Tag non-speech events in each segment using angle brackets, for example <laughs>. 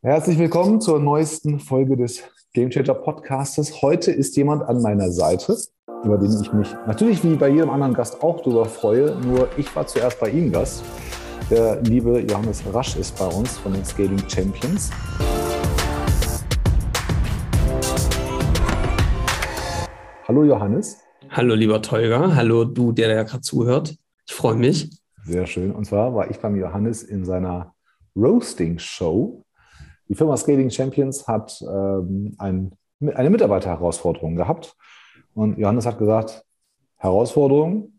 Herzlich willkommen zur neuesten Folge des Game Changer Podcastes. Heute ist jemand an meiner Seite, über den ich mich natürlich wie bei jedem anderen Gast auch darüber freue. Nur ich war zuerst bei ihm Gast. Der liebe Johannes Rasch ist bei uns von den Scaling Champions. Hallo Johannes. Hallo lieber Tolga. Hallo du, der da gerade zuhört. Ich freue mich. Sehr schön. Und zwar war ich beim Johannes in seiner Roasting Show die Firma Scaling Champions hat ähm, ein, eine Mitarbeiterherausforderung gehabt. Und Johannes hat gesagt, Herausforderung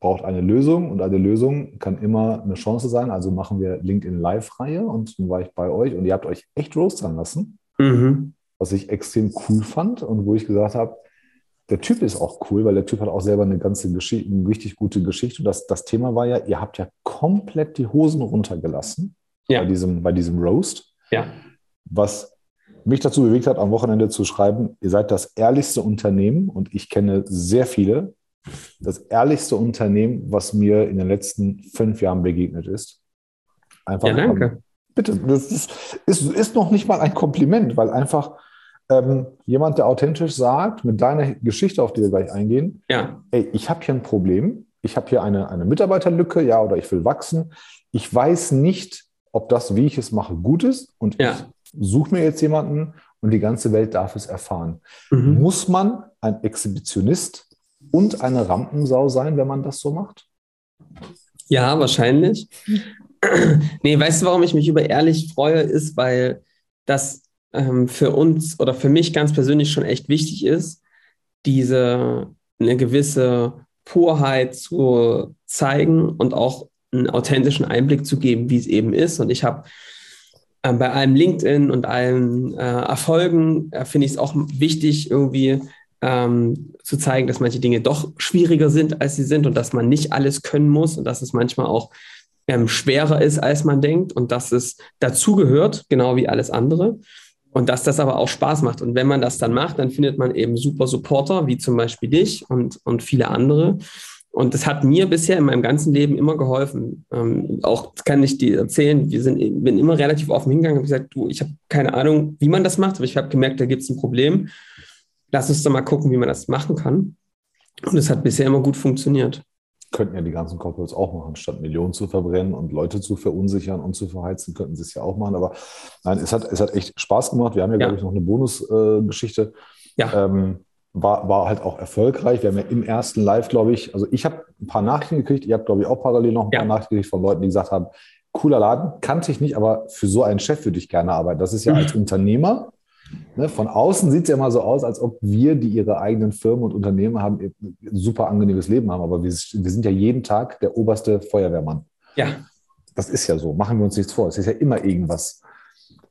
braucht eine Lösung und eine Lösung kann immer eine Chance sein. Also machen wir LinkedIn Live-Reihe und dann war ich bei euch und ihr habt euch echt roastern lassen, mhm. was ich extrem cool fand und wo ich gesagt habe, der Typ ist auch cool, weil der Typ hat auch selber eine ganze Geschichte, eine richtig gute Geschichte. Und das, das Thema war ja, ihr habt ja komplett die Hosen runtergelassen ja. bei, diesem, bei diesem Roast. Ja was mich dazu bewegt hat, am Wochenende zu schreiben, ihr seid das ehrlichste Unternehmen und ich kenne sehr viele, das ehrlichste Unternehmen, was mir in den letzten fünf Jahren begegnet ist. Einfach, ja, danke. bitte, das ist, ist, ist, noch nicht mal ein Kompliment, weil einfach ähm, jemand, der authentisch sagt, mit deiner Geschichte, auf die wir gleich eingehen, ja. ey, ich habe hier ein Problem, ich habe hier eine, eine Mitarbeiterlücke, ja, oder ich will wachsen. Ich weiß nicht, ob das, wie ich es mache, gut ist und ja. ich suche mir jetzt jemanden und die ganze Welt darf es erfahren. Mhm. Muss man ein Exhibitionist und eine Rampensau sein, wenn man das so macht? Ja, wahrscheinlich. nee, weißt du, warum ich mich über ehrlich freue, ist, weil das ähm, für uns oder für mich ganz persönlich schon echt wichtig ist, diese eine gewisse Purheit zu zeigen und auch einen authentischen Einblick zu geben, wie es eben ist. Und ich habe äh, bei allem LinkedIn und allen äh, Erfolgen äh, finde ich es auch wichtig, irgendwie ähm, zu zeigen, dass manche Dinge doch schwieriger sind, als sie sind und dass man nicht alles können muss und dass es manchmal auch ähm, schwerer ist, als man denkt und dass es dazugehört, genau wie alles andere. Und dass das aber auch Spaß macht. Und wenn man das dann macht, dann findet man eben super Supporter, wie zum Beispiel dich und, und viele andere, und das hat mir bisher in meinem ganzen Leben immer geholfen. Ähm, auch kann ich dir erzählen, wir sind, bin immer relativ offen hingegangen und gesagt, du, ich habe keine Ahnung, wie man das macht, aber ich habe gemerkt, da gibt es ein Problem. Lass uns doch mal gucken, wie man das machen kann. Und es hat bisher immer gut funktioniert. Könnten ja die ganzen Corporates auch machen, statt Millionen zu verbrennen und Leute zu verunsichern und zu verheizen, könnten sie es ja auch machen. Aber nein, es hat, es hat echt Spaß gemacht. Wir haben ja, ja. glaube ich, noch eine Bonusgeschichte. Äh, ja. Ähm, war, war halt auch erfolgreich. Wir haben ja im ersten Live, glaube ich, also ich habe ein paar Nachrichten gekriegt, ihr habt, glaube ich, auch parallel noch ein ja. paar Nachrichten gekriegt von Leuten, die gesagt haben, cooler Laden, kannte ich nicht, aber für so einen Chef würde ich gerne arbeiten. Das ist ja als Unternehmer, ne, von außen sieht es ja immer so aus, als ob wir, die ihre eigenen Firmen und Unternehmen haben, ein super angenehmes Leben haben, aber wir, wir sind ja jeden Tag der oberste Feuerwehrmann. Ja. Das ist ja so, machen wir uns nichts vor. Es ist ja immer irgendwas.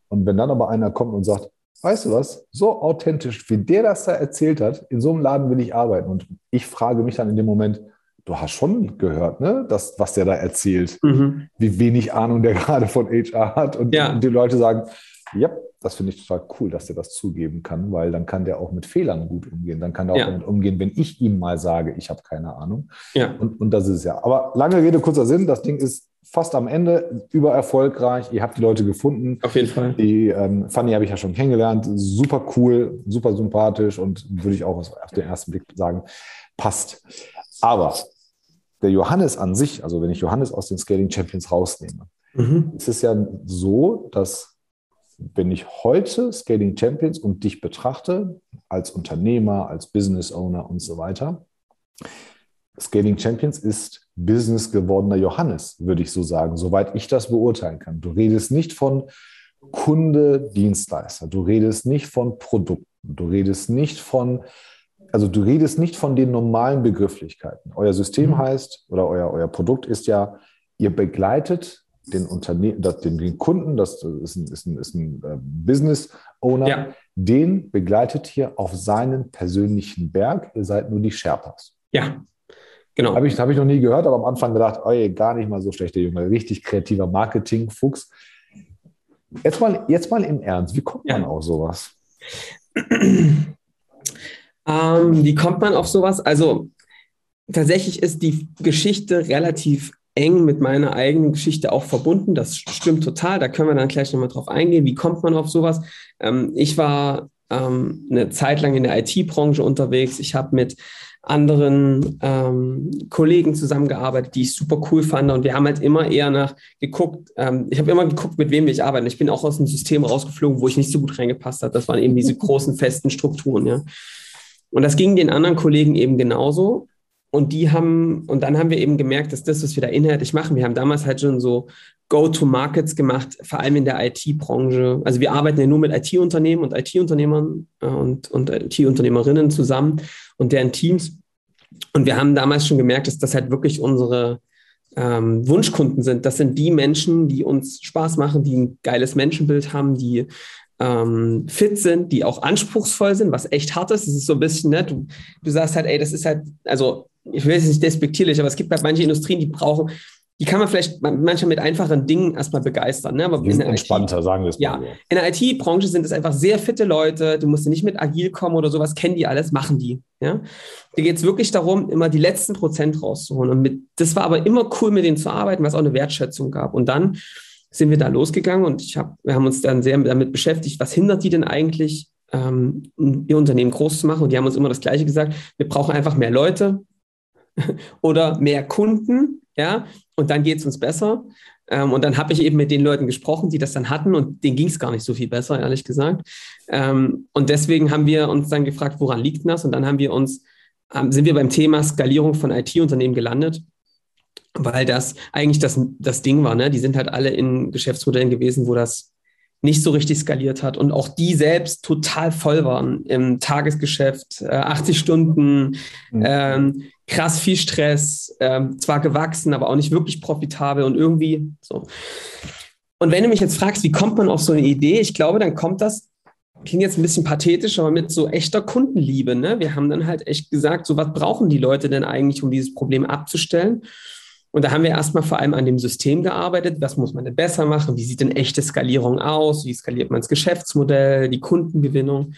Und wenn dann aber einer kommt und sagt, weißt du was, so authentisch, wie der das da erzählt hat, in so einem Laden will ich arbeiten. Und ich frage mich dann in dem Moment, du hast schon gehört, ne, das, was der da erzählt, mhm. wie wenig Ahnung der <laughs> gerade von HR hat. Und, ja. und die Leute sagen, ja, das finde ich total cool, dass der das zugeben kann, weil dann kann der auch mit Fehlern gut umgehen. Dann kann er auch ja. damit umgehen, wenn ich ihm mal sage, ich habe keine Ahnung. Ja. Und, und das ist es ja. Aber lange Rede, kurzer Sinn, das Ding ist fast am Ende, über erfolgreich. Ihr habt die Leute gefunden. Auf jeden Fall. Die ähm, Fanny habe ich ja schon kennengelernt. Super cool, super sympathisch und würde ich auch auf den ersten Blick sagen, passt. Aber der Johannes an sich, also wenn ich Johannes aus den Scaling Champions rausnehme, mhm. ist es ja so, dass wenn ich heute Scaling Champions und dich betrachte, als Unternehmer, als Business Owner und so weiter, Scaling Champions ist Business gewordener Johannes, würde ich so sagen, soweit ich das beurteilen kann. Du redest nicht von Kunde, Dienstleister, du redest nicht von Produkten, du redest nicht von, also du redest nicht von den normalen Begrifflichkeiten. Euer System mhm. heißt oder euer, euer Produkt ist ja, ihr begleitet den Unternehmen, den, den Kunden, das ist ein, ist ein, ist ein äh, Business Owner, ja. den begleitet ihr auf seinen persönlichen Berg. Ihr seid nur die Sherpas. Ja, Genau. Habe ich, hab ich noch nie gehört, aber am Anfang gedacht, oh, gar nicht mal so schlecht, der Junge. Richtig kreativer Marketing-Fuchs. Jetzt mal, jetzt mal im Ernst, wie kommt man ja. auf sowas? <clears throat> Ähm, wie kommt man auf sowas? Also tatsächlich ist die Geschichte relativ eng mit meiner eigenen Geschichte auch verbunden. Das stimmt total. Da können wir dann gleich nochmal drauf eingehen. Wie kommt man auf sowas? Ähm, ich war ähm, eine Zeit lang in der IT-Branche unterwegs. Ich habe mit anderen ähm, Kollegen zusammengearbeitet, die ich super cool fand. Und wir haben halt immer eher nach geguckt, ähm, ich habe immer geguckt, mit wem ich arbeite. Ich bin auch aus einem System rausgeflogen, wo ich nicht so gut reingepasst habe. Das waren eben diese <laughs> großen, festen Strukturen, ja. Und das ging den anderen Kollegen eben genauso. Und die haben, und dann haben wir eben gemerkt, dass das, was wir da inhaltlich machen, wir haben damals halt schon so Go-to-Markets gemacht, vor allem in der IT-Branche. Also wir arbeiten ja nur mit IT-Unternehmen und IT-Unternehmern äh, und, und IT-Unternehmerinnen zusammen und deren Teams. Und wir haben damals schon gemerkt, dass das halt wirklich unsere ähm, Wunschkunden sind. Das sind die Menschen, die uns Spaß machen, die ein geiles Menschenbild haben, die ähm, fit sind, die auch anspruchsvoll sind, was echt hart ist. Das ist so ein bisschen, ne, du, du sagst halt, ey, das ist halt, also ich will es nicht despektierlich, aber es gibt halt manche Industrien, die brauchen, die kann man vielleicht manchmal mit einfachen Dingen erstmal begeistern. Ne? Aber die sind entspannter, IT, sagen wir es mal. Ja, so. in der IT-Branche sind es einfach sehr fitte Leute. Du musst nicht mit agil kommen oder sowas, kennen die alles, machen die. Ja? Da geht es wirklich darum, immer die letzten Prozent rauszuholen. Und mit, das war aber immer cool, mit denen zu arbeiten, was auch eine Wertschätzung gab. Und dann sind wir da losgegangen und ich hab, wir haben uns dann sehr damit beschäftigt, was hindert die denn eigentlich, ähm, ihr Unternehmen groß zu machen? Und die haben uns immer das Gleiche gesagt, wir brauchen einfach mehr Leute <laughs> oder mehr Kunden, ja, und dann geht es uns besser. Ähm, und dann habe ich eben mit den Leuten gesprochen, die das dann hatten und denen ging es gar nicht so viel besser, ehrlich gesagt. Ähm, und deswegen haben wir uns dann gefragt, woran liegt das? Und dann haben wir uns, ähm, sind wir beim Thema Skalierung von IT-Unternehmen gelandet, weil das eigentlich das, das Ding war. Ne? Die sind halt alle in Geschäftsmodellen gewesen, wo das nicht so richtig skaliert hat und auch die selbst total voll waren im Tagesgeschäft, äh, 80 Stunden, mhm. ähm, krass viel Stress, ähm, zwar gewachsen, aber auch nicht wirklich profitabel und irgendwie so. Und wenn du mich jetzt fragst, wie kommt man auf so eine Idee, ich glaube, dann kommt das, klingt jetzt ein bisschen pathetisch, aber mit so echter Kundenliebe. Ne? Wir haben dann halt echt gesagt, so was brauchen die Leute denn eigentlich, um dieses Problem abzustellen? Und da haben wir erstmal vor allem an dem System gearbeitet. Was muss man denn besser machen? Wie sieht denn echte Skalierung aus? Wie skaliert man das Geschäftsmodell, die Kundengewinnung?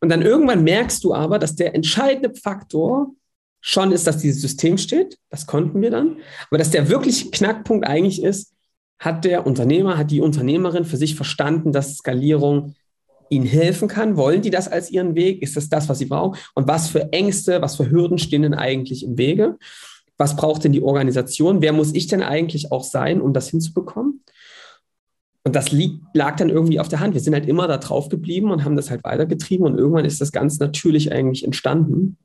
Und dann irgendwann merkst du aber, dass der entscheidende Faktor schon ist, dass dieses System steht. Das konnten wir dann. Aber dass der wirkliche Knackpunkt eigentlich ist, hat der Unternehmer, hat die Unternehmerin für sich verstanden, dass Skalierung ihnen helfen kann? Wollen die das als ihren Weg? Ist das das, was sie brauchen? Und was für Ängste, was für Hürden stehen denn eigentlich im Wege? Was braucht denn die Organisation? Wer muss ich denn eigentlich auch sein, um das hinzubekommen? Und das lag dann irgendwie auf der Hand. Wir sind halt immer da drauf geblieben und haben das halt weitergetrieben und irgendwann ist das ganz natürlich eigentlich entstanden.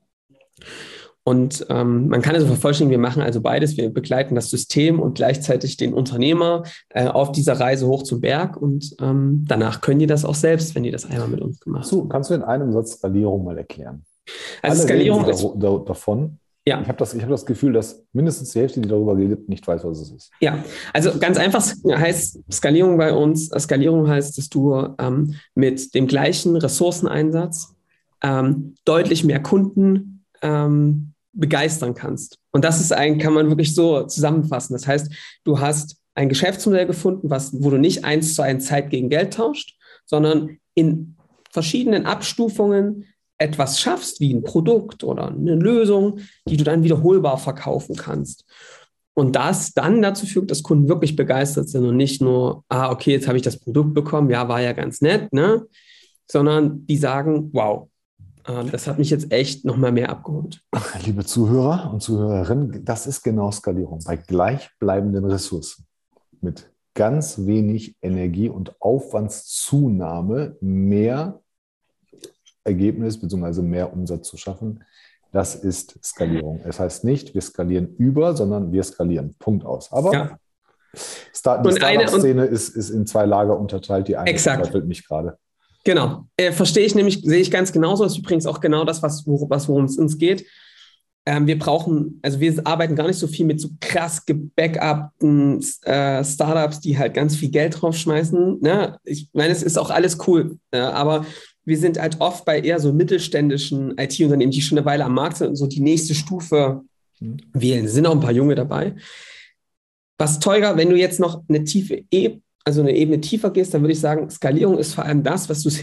Und ähm, man kann also vervollständigen, wir machen also beides. Wir begleiten das System und gleichzeitig den Unternehmer äh, auf dieser Reise hoch zum Berg. Und ähm, danach können die das auch selbst, wenn die das einmal mit uns gemacht haben. Kannst du in einem Satz Skalierung mal erklären? Also Alle Skalierung ist, davon. Ja. Ich habe das, hab das Gefühl, dass mindestens die Hälfte, die darüber redet, nicht weiß, was es ist. Ja, also ganz einfach heißt Skalierung bei uns, Skalierung heißt, dass du ähm, mit dem gleichen Ressourceneinsatz ähm, deutlich mehr Kunden ähm, begeistern kannst. Und das ist ein, kann man wirklich so zusammenfassen. Das heißt, du hast ein Geschäftsmodell gefunden, was, wo du nicht eins zu eins Zeit gegen Geld tauscht, sondern in verschiedenen Abstufungen etwas schaffst, wie ein Produkt oder eine Lösung, die du dann wiederholbar verkaufen kannst. Und das dann dazu führt, dass Kunden wirklich begeistert sind und nicht nur, ah, okay, jetzt habe ich das Produkt bekommen, ja, war ja ganz nett, ne? Sondern die sagen, wow, äh, das hat mich jetzt echt nochmal mehr abgeholt. Liebe Zuhörer und Zuhörerinnen, das ist genau Skalierung bei gleichbleibenden Ressourcen. Mit ganz wenig Energie und Aufwandszunahme mehr Ergebnis bzw. mehr Umsatz zu schaffen. Das ist Skalierung. Es heißt nicht, wir skalieren über, sondern wir skalieren. Punkt aus. Aber ja. Star die Startup-Szene ist, ist in zwei Lager unterteilt. Die eine verzweifelt mich gerade. Genau. Äh, Verstehe ich nämlich, sehe ich ganz genauso. Das ist übrigens auch genau das, was, was worum es uns geht. Ähm, wir brauchen, also wir arbeiten gar nicht so viel mit so krass gebackupten äh, Startups, die halt ganz viel Geld draufschmeißen. Ne? Ich meine, es ist auch alles cool, ja, aber wir sind halt oft bei eher so mittelständischen IT-Unternehmen, die schon eine Weile am Markt sind und so die nächste Stufe mhm. wählen. Es sind auch ein paar Junge dabei. Was teurer, wenn du jetzt noch eine tiefe e also eine Ebene tiefer gehst, dann würde ich sagen, Skalierung ist vor allem das, was du es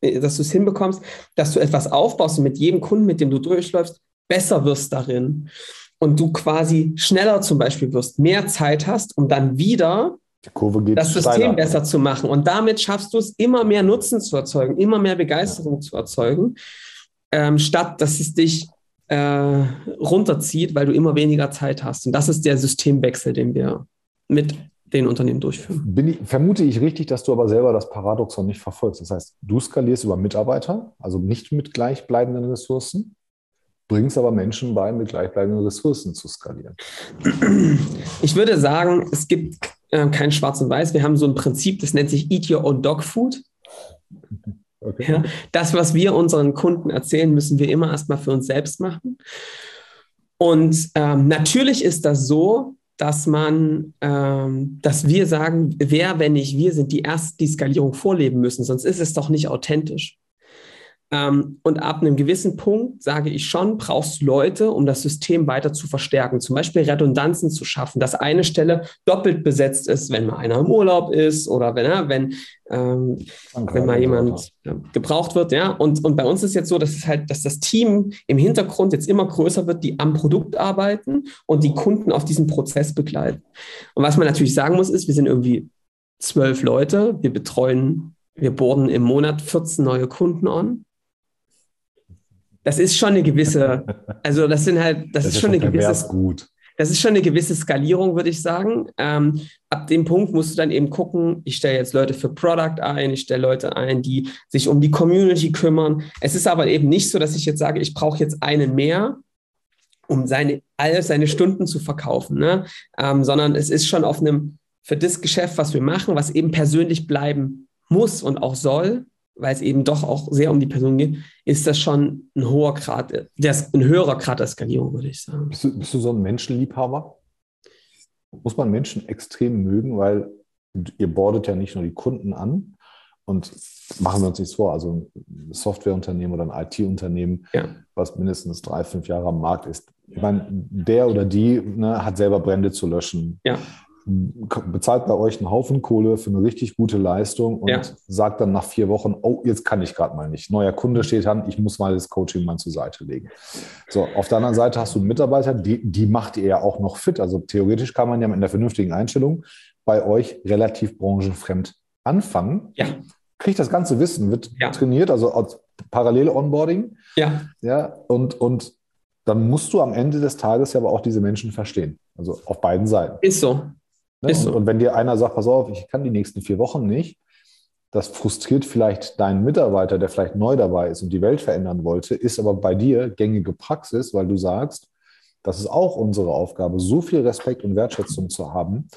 äh, dass du es hinbekommst, dass du etwas aufbaust und mit jedem Kunden, mit dem du durchläufst, besser wirst darin. und du quasi schneller zum Beispiel wirst, mehr Zeit hast, um dann wieder das System steiler. besser zu machen. Und damit schaffst du es, immer mehr Nutzen zu erzeugen, immer mehr Begeisterung zu erzeugen, ähm, statt dass es dich äh, runterzieht, weil du immer weniger Zeit hast. Und das ist der Systemwechsel, den wir mit den Unternehmen durchführen. Ich, vermute ich richtig, dass du aber selber das Paradoxon nicht verfolgst. Das heißt, du skalierst über Mitarbeiter, also nicht mit gleichbleibenden Ressourcen, bringst aber Menschen bei, mit gleichbleibenden Ressourcen zu skalieren. Ich würde sagen, es gibt äh, kein Schwarz und Weiß. Wir haben so ein Prinzip, das nennt sich Eat Your Own Dog Food. Okay. Ja, das, was wir unseren Kunden erzählen, müssen wir immer erstmal für uns selbst machen. Und ähm, natürlich ist das so, dass man, ähm, dass wir sagen, wer, wenn nicht wir, sind die erst die Skalierung vorleben müssen, sonst ist es doch nicht authentisch. Ähm, und ab einem gewissen Punkt, sage ich schon, brauchst du Leute, um das System weiter zu verstärken. Zum Beispiel Redundanzen zu schaffen, dass eine Stelle doppelt besetzt ist, wenn mal einer im Urlaub ist oder wenn, ja, wenn, ähm, wenn mal jemand gebraucht wird. Ja. Und, und bei uns ist jetzt so, dass es halt, dass das Team im Hintergrund jetzt immer größer wird, die am Produkt arbeiten und die Kunden auf diesen Prozess begleiten. Und was man natürlich sagen muss, ist, wir sind irgendwie zwölf Leute, wir betreuen, wir boarden im Monat 14 neue Kunden an das ist schon eine gewisse, <laughs> also das sind halt, das, das ist schon eine gewisse, gut. das ist schon eine gewisse Skalierung, würde ich sagen. Ähm, ab dem Punkt musst du dann eben gucken, ich stelle jetzt Leute für Product ein, ich stelle Leute ein, die sich um die Community kümmern. Es ist aber eben nicht so, dass ich jetzt sage, ich brauche jetzt einen mehr, um seine, all seine Stunden zu verkaufen, ne? Ähm, sondern es ist schon auf einem, für das Geschäft, was wir machen, was eben persönlich bleiben muss und auch soll, weil es eben doch auch sehr um die Person geht, ist das schon ein hoher Grad, der ein höherer Grad der Skalierung, würde ich sagen. Bist du, bist du so ein Menschenliebhaber? Muss man Menschen extrem mögen, weil ihr bordet ja nicht nur die Kunden an und machen wir uns nichts vor, also ein Softwareunternehmen oder ein IT-Unternehmen, ja. was mindestens drei, fünf Jahre am Markt ist. Ich meine, der oder die ne, hat selber Brände zu löschen. Ja bezahlt bei euch einen Haufen Kohle für eine richtig gute Leistung und ja. sagt dann nach vier Wochen, oh, jetzt kann ich gerade mal nicht. Neuer Kunde steht an, ich muss mal das Coaching mal zur Seite legen. So, auf der anderen Seite hast du einen Mitarbeiter, die, die macht ihr ja auch noch fit. Also theoretisch kann man ja mit einer vernünftigen Einstellung bei euch relativ branchenfremd anfangen. Ja. Kriegt das ganze Wissen, wird ja. trainiert, also als Parallel-Onboarding. Ja. Ja, und, und dann musst du am Ende des Tages ja aber auch diese Menschen verstehen. Also auf beiden Seiten. Ist so. Ne? Und, und, wenn dir einer sagt, pass auf, ich kann die nächsten vier Wochen nicht, das frustriert vielleicht deinen Mitarbeiter, der vielleicht neu dabei ist und die Welt verändern wollte, ist aber bei dir gängige Praxis, weil du sagst, das ist auch unsere Aufgabe, so viel Respekt und Wertschätzung zu haben,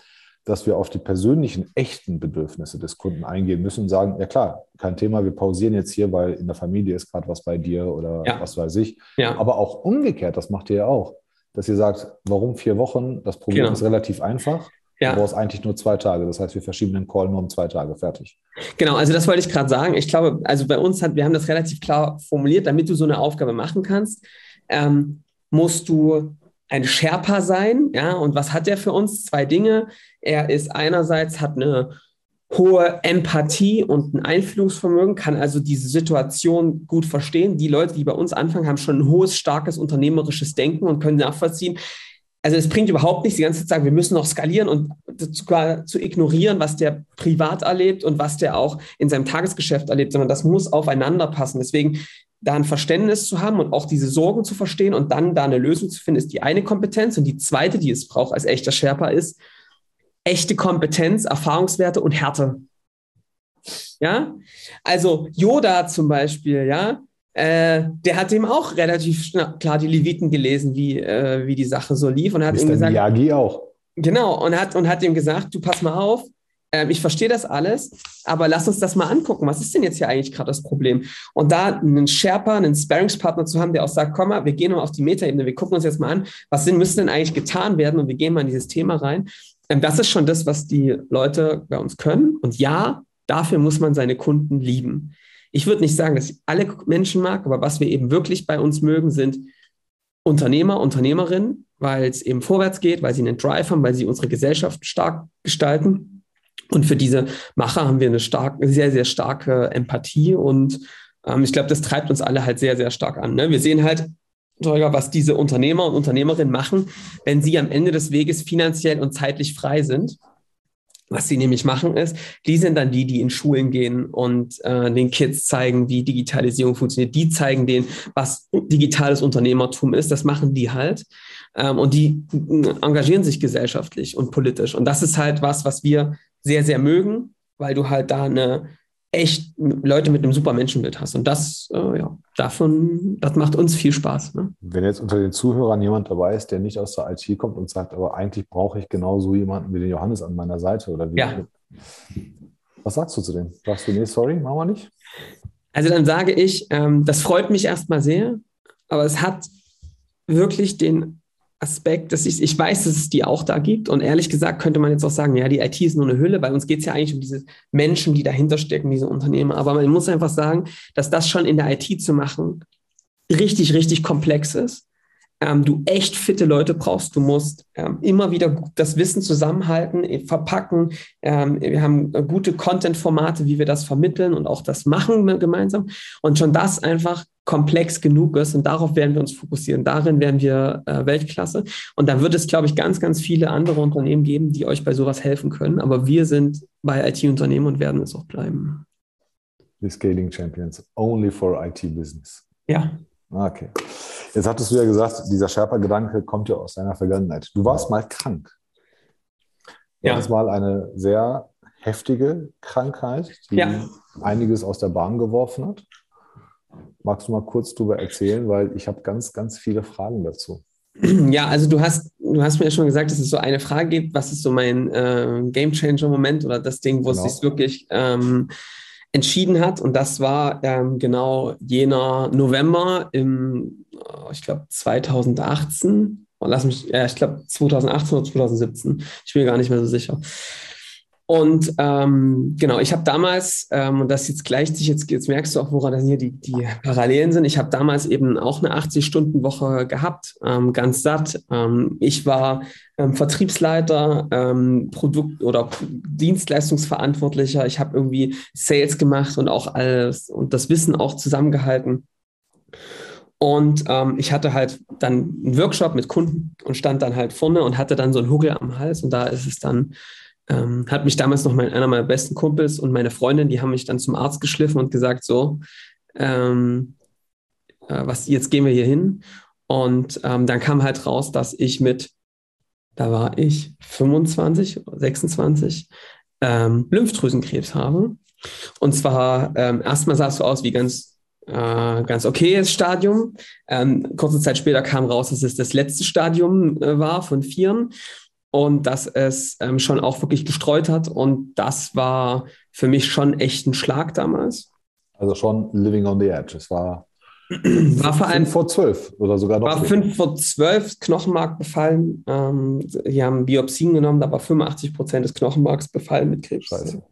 dass wir auf die persönlichen, echten Bedürfnisse des Kunden eingehen müssen und sagen, ja klar, kein Thema, wir pausieren jetzt hier, weil in der Familie ist gerade was bei dir oder ja. was weiß ich. Ja. Aber auch umgekehrt, das macht ihr ja auch, dass ihr sagt, warum vier Wochen? Das Problem genau. ist relativ einfach. Ja. Du brauchst eigentlich nur zwei Tage. Das heißt, wir verschieben den Call nur um zwei Tage. Fertig. Genau, also das wollte ich gerade sagen. Ich glaube, also bei uns hat, wir haben das relativ klar formuliert, damit du so eine Aufgabe machen kannst, ähm, musst du ein Sherpa sein. Ja, und was hat er für uns? Zwei Dinge. Er ist einerseits hat eine hohe Empathie und ein Einfühlungsvermögen, kann also diese Situation gut verstehen. Die Leute, die bei uns anfangen, haben schon ein hohes, starkes unternehmerisches Denken und können nachvollziehen, also es bringt überhaupt nichts, die ganze Zeit zu sagen, wir müssen noch skalieren und sogar zu ignorieren, was der privat erlebt und was der auch in seinem Tagesgeschäft erlebt, sondern das muss aufeinander passen. Deswegen da ein Verständnis zu haben und auch diese Sorgen zu verstehen und dann da eine Lösung zu finden, ist die eine Kompetenz. Und die zweite, die es braucht als echter Sherpa, ist echte Kompetenz, Erfahrungswerte und Härte. Ja, also Yoda zum Beispiel, ja, äh, der hat ihm auch relativ klar die Leviten gelesen, wie, äh, wie die Sache so lief und hat Ist ihm gesagt, Miyagi auch. Genau, und hat, und hat ihm gesagt, du pass mal auf, äh, ich verstehe das alles, aber lass uns das mal angucken. Was ist denn jetzt hier eigentlich gerade das Problem? Und da einen Sherpa, einen Sparringspartner zu haben, der auch sagt, komm mal, wir gehen mal auf die Metaebene, wir gucken uns jetzt mal an, was sind, müssen denn eigentlich getan werden und wir gehen mal in dieses Thema rein. Ähm, das ist schon das, was die Leute bei uns können. Und ja, dafür muss man seine Kunden lieben ich würde nicht sagen, dass ich alle Menschen mag, aber was wir eben wirklich bei uns mögen, sind Unternehmer, Unternehmerinnen, weil es eben vorwärts geht, weil sie einen Drive haben, weil sie unsere Gesellschaft stark gestalten. Und für diese Macher haben wir eine stark, sehr, sehr starke Empathie und ähm, ich glaube, das treibt uns alle halt sehr, sehr stark an. Ne? Wir sehen halt was diese Unternehmer und Unternehmerinnen machen, wenn sie am Ende des Weges finanziell und zeitlich frei sind. Was sie nämlich machen ist, die sind dann die, die in Schulen gehen und äh, den Kids zeigen, wie Digitalisierung funktioniert. Die zeigen denen, was digitales Unternehmertum ist. Das machen die halt. Ähm, und die engagieren sich gesellschaftlich und politisch. Und das ist halt was, was wir sehr, sehr mögen, weil du halt da eine echt Leute mit einem super Menschenbild hast. Und das, äh, ja, davon, das macht uns viel Spaß. Ne? Wenn jetzt unter den Zuhörern jemand dabei ist, der nicht aus der IT kommt und sagt, aber eigentlich brauche ich genau so jemanden wie den Johannes an meiner Seite oder wie. Ja. Was sagst du zu dem? Sagst du, nee, sorry, machen wir nicht? Also dann sage ich, ähm, das freut mich erstmal sehr, aber es hat wirklich den Aspekt, dass ich, ich weiß, dass es die auch da gibt. Und ehrlich gesagt könnte man jetzt auch sagen, ja, die IT ist nur eine Hülle. Bei uns geht es ja eigentlich um diese Menschen, die dahinter stecken, diese Unternehmen. Aber man muss einfach sagen, dass das schon in der IT zu machen richtig, richtig komplex ist ähm, du echt fitte Leute brauchst. Du musst ähm, immer wieder das Wissen zusammenhalten, äh, verpacken. Ähm, wir haben äh, gute Content-Formate, wie wir das vermitteln und auch das machen gemeinsam. Und schon das einfach komplex genug ist und darauf werden wir uns fokussieren. Darin werden wir äh, Weltklasse. Und da wird es, glaube ich, ganz, ganz viele andere Unternehmen geben, die euch bei sowas helfen können. Aber wir sind bei IT-Unternehmen und werden es auch bleiben. The Scaling Champions, only for IT Business. Ja. Okay. Jetzt hattest du ja gesagt, dieser Sherpa-Gedanke kommt ja aus deiner Vergangenheit. Du warst mal krank. Du ja. hattest mal eine sehr heftige Krankheit, die ja. einiges aus der Bahn geworfen hat. Magst du mal kurz darüber erzählen, weil ich habe ganz, ganz viele Fragen dazu. Ja, also du hast, du hast mir ja schon gesagt, dass es so eine Frage gibt, was ist so mein äh, Game Changer-Moment oder das Ding, wo genau. es sich wirklich ähm, entschieden hat. Und das war ähm, genau jener November im, äh, ich glaube, 2018. lass mich, ja, ich glaube 2018 oder 2017. Ich bin mir gar nicht mehr so sicher. Und ähm, genau, ich habe damals, ähm, und das jetzt gleicht sich, jetzt, jetzt merkst du auch, woran das hier die, die Parallelen sind. Ich habe damals eben auch eine 80-Stunden-Woche gehabt, ähm, ganz satt. Ähm, ich war ähm, Vertriebsleiter, ähm, Produkt- oder Dienstleistungsverantwortlicher. Ich habe irgendwie Sales gemacht und auch alles und das Wissen auch zusammengehalten. Und ähm, ich hatte halt dann einen Workshop mit Kunden und stand dann halt vorne und hatte dann so einen Huggel am Hals. Und da ist es dann ähm, hat mich damals noch mein, einer meiner besten Kumpels und meine Freundin, die haben mich dann zum Arzt geschliffen und gesagt, so, ähm, äh, was, jetzt gehen wir hier hin. Und ähm, dann kam halt raus, dass ich mit, da war ich 25, 26, ähm, Lymphdrüsenkrebs habe. Und zwar, ähm, erstmal sah es so aus wie ganz, äh, ganz okayes Stadium. Ähm, kurze Zeit später kam raus, dass es das letzte Stadium äh, war von vieren und dass es ähm, schon auch wirklich gestreut hat. Und das war für mich schon echt ein Schlag damals. Also schon living on the edge. Es war, <clears throat> war vor allem vor zwölf oder sogar noch. War fünf vor zwölf Knochenmark befallen. Ähm, die haben Biopsien genommen, da war 85 Prozent des Knochenmarks befallen mit Krebs. Scheiße.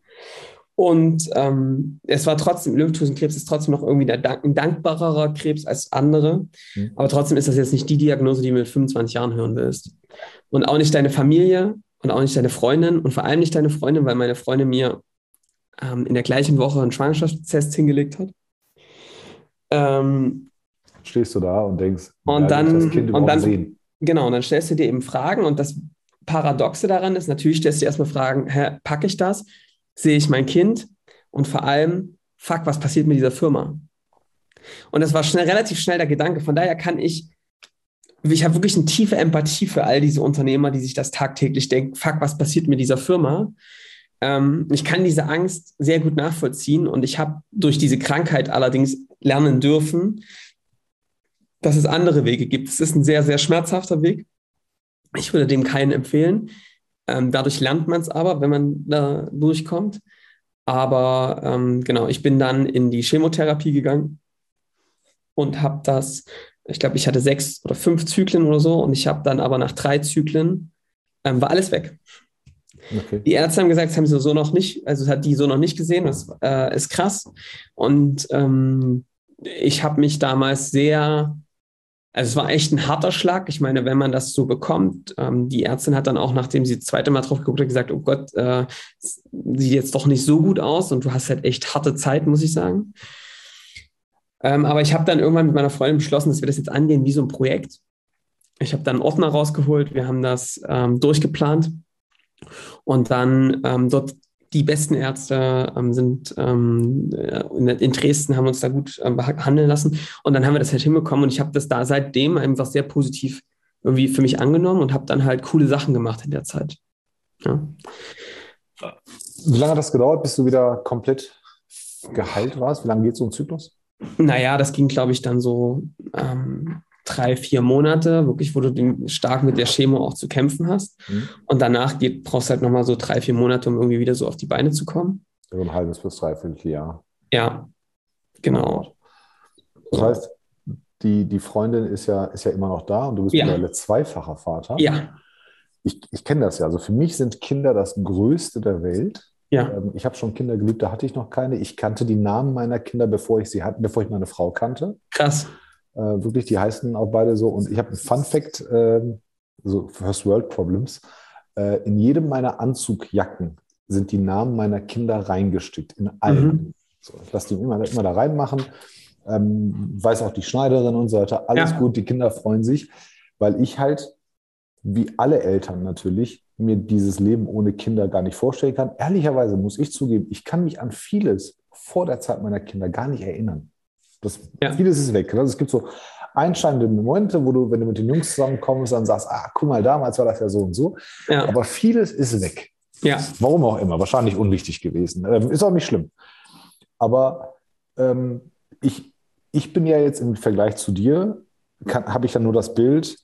Und ähm, es war trotzdem, Lymphdrüsenkrebs ist trotzdem noch irgendwie ein dankbarerer Krebs als andere. Mhm. Aber trotzdem ist das jetzt nicht die Diagnose, die du mit 25 Jahren hören willst. Und auch nicht deine Familie und auch nicht deine Freundin und vor allem nicht deine Freundin, weil meine Freundin mir ähm, in der gleichen Woche einen Schwangerschaftstest hingelegt hat. Ähm, Stehst du da und denkst, und dann, das Kind und dann, sehen. Genau, und dann stellst du dir eben Fragen und das Paradoxe daran ist, natürlich stellst du dir erstmal Fragen, hä, packe ich das? Sehe ich mein Kind und vor allem, fuck, was passiert mit dieser Firma? Und das war schnell, relativ schnell der Gedanke. Von daher kann ich, ich habe wirklich eine tiefe Empathie für all diese Unternehmer, die sich das tagtäglich denken, fuck, was passiert mit dieser Firma? Ähm, ich kann diese Angst sehr gut nachvollziehen und ich habe durch diese Krankheit allerdings lernen dürfen, dass es andere Wege gibt. Es ist ein sehr, sehr schmerzhafter Weg. Ich würde dem keinen empfehlen. Ähm, dadurch lernt man es aber, wenn man da durchkommt. Aber ähm, genau, ich bin dann in die Chemotherapie gegangen und habe das, ich glaube, ich hatte sechs oder fünf Zyklen oder so und ich habe dann aber nach drei Zyklen, ähm, war alles weg. Okay. Die Ärzte haben gesagt, das haben sie so noch nicht, also hat die so noch nicht gesehen, das äh, ist krass. Und ähm, ich habe mich damals sehr also es war echt ein harter Schlag. Ich meine, wenn man das so bekommt, ähm, die Ärztin hat dann auch, nachdem sie das zweite Mal drauf geguckt hat, gesagt, oh Gott, äh, sieht jetzt doch nicht so gut aus und du hast halt echt harte Zeit, muss ich sagen. Ähm, aber ich habe dann irgendwann mit meiner Freundin beschlossen, dass wir das jetzt angehen wie so ein Projekt. Ich habe dann einen Ordner rausgeholt, wir haben das ähm, durchgeplant und dann ähm, dort die besten Ärzte ähm, sind ähm, in, in, Dresden, haben uns da gut äh, behandeln lassen und dann haben wir das halt hinbekommen und ich habe das da seitdem einfach sehr positiv irgendwie für mich angenommen und habe dann halt coole Sachen gemacht in der Zeit. Ja. Wie lange hat das gedauert, bis du wieder komplett geheilt warst? Wie lange geht so ein Zyklus? Naja, das ging, glaube ich, dann so ähm, drei, vier Monate, wirklich, wo du den, stark mit der Chemo auch zu kämpfen hast. Mhm. Und danach geht, brauchst du halt nochmal so drei, vier Monate, um irgendwie wieder so auf die Beine zu kommen. So ein halbes bis dreiviertel Jahr. Ja, genau. Das heißt, die, die Freundin ist ja, ist ja immer noch da und du bist ja. mittlerweile zweifacher Vater. Ja. Ich, ich kenne das ja. Also für mich sind Kinder das Größte der Welt. Ja. Ähm, ich habe schon Kinder geliebt, da hatte ich noch keine. Ich kannte die Namen meiner Kinder, bevor ich sie hatte, bevor ich meine Frau kannte. Krass. Äh, wirklich, die heißen auch beide so. Und ich habe ein Fun Fact, äh, so First World Problems. Äh, in jedem meiner Anzugjacken sind die Namen meiner Kinder reingestickt, in allen. Mhm. So, ich lasse die immer, immer da reinmachen. Ähm, weiß auch die Schneiderin und so weiter. Alles ja. gut, die Kinder freuen sich, weil ich halt, wie alle Eltern natürlich, mir dieses Leben ohne Kinder gar nicht vorstellen kann. Ehrlicherweise muss ich zugeben, ich kann mich an vieles vor der Zeit meiner Kinder gar nicht erinnern. Das, ja. Vieles ist weg. Also es gibt so einschneidende Momente, wo du, wenn du mit den Jungs zusammenkommst, dann sagst, ah, guck mal, damals war das ja so und so. Ja. Aber vieles ist weg. Ja. Warum auch immer, wahrscheinlich unwichtig gewesen. Ähm, ist auch nicht schlimm. Aber ähm, ich, ich bin ja jetzt im Vergleich zu dir, habe ich ja nur das Bild,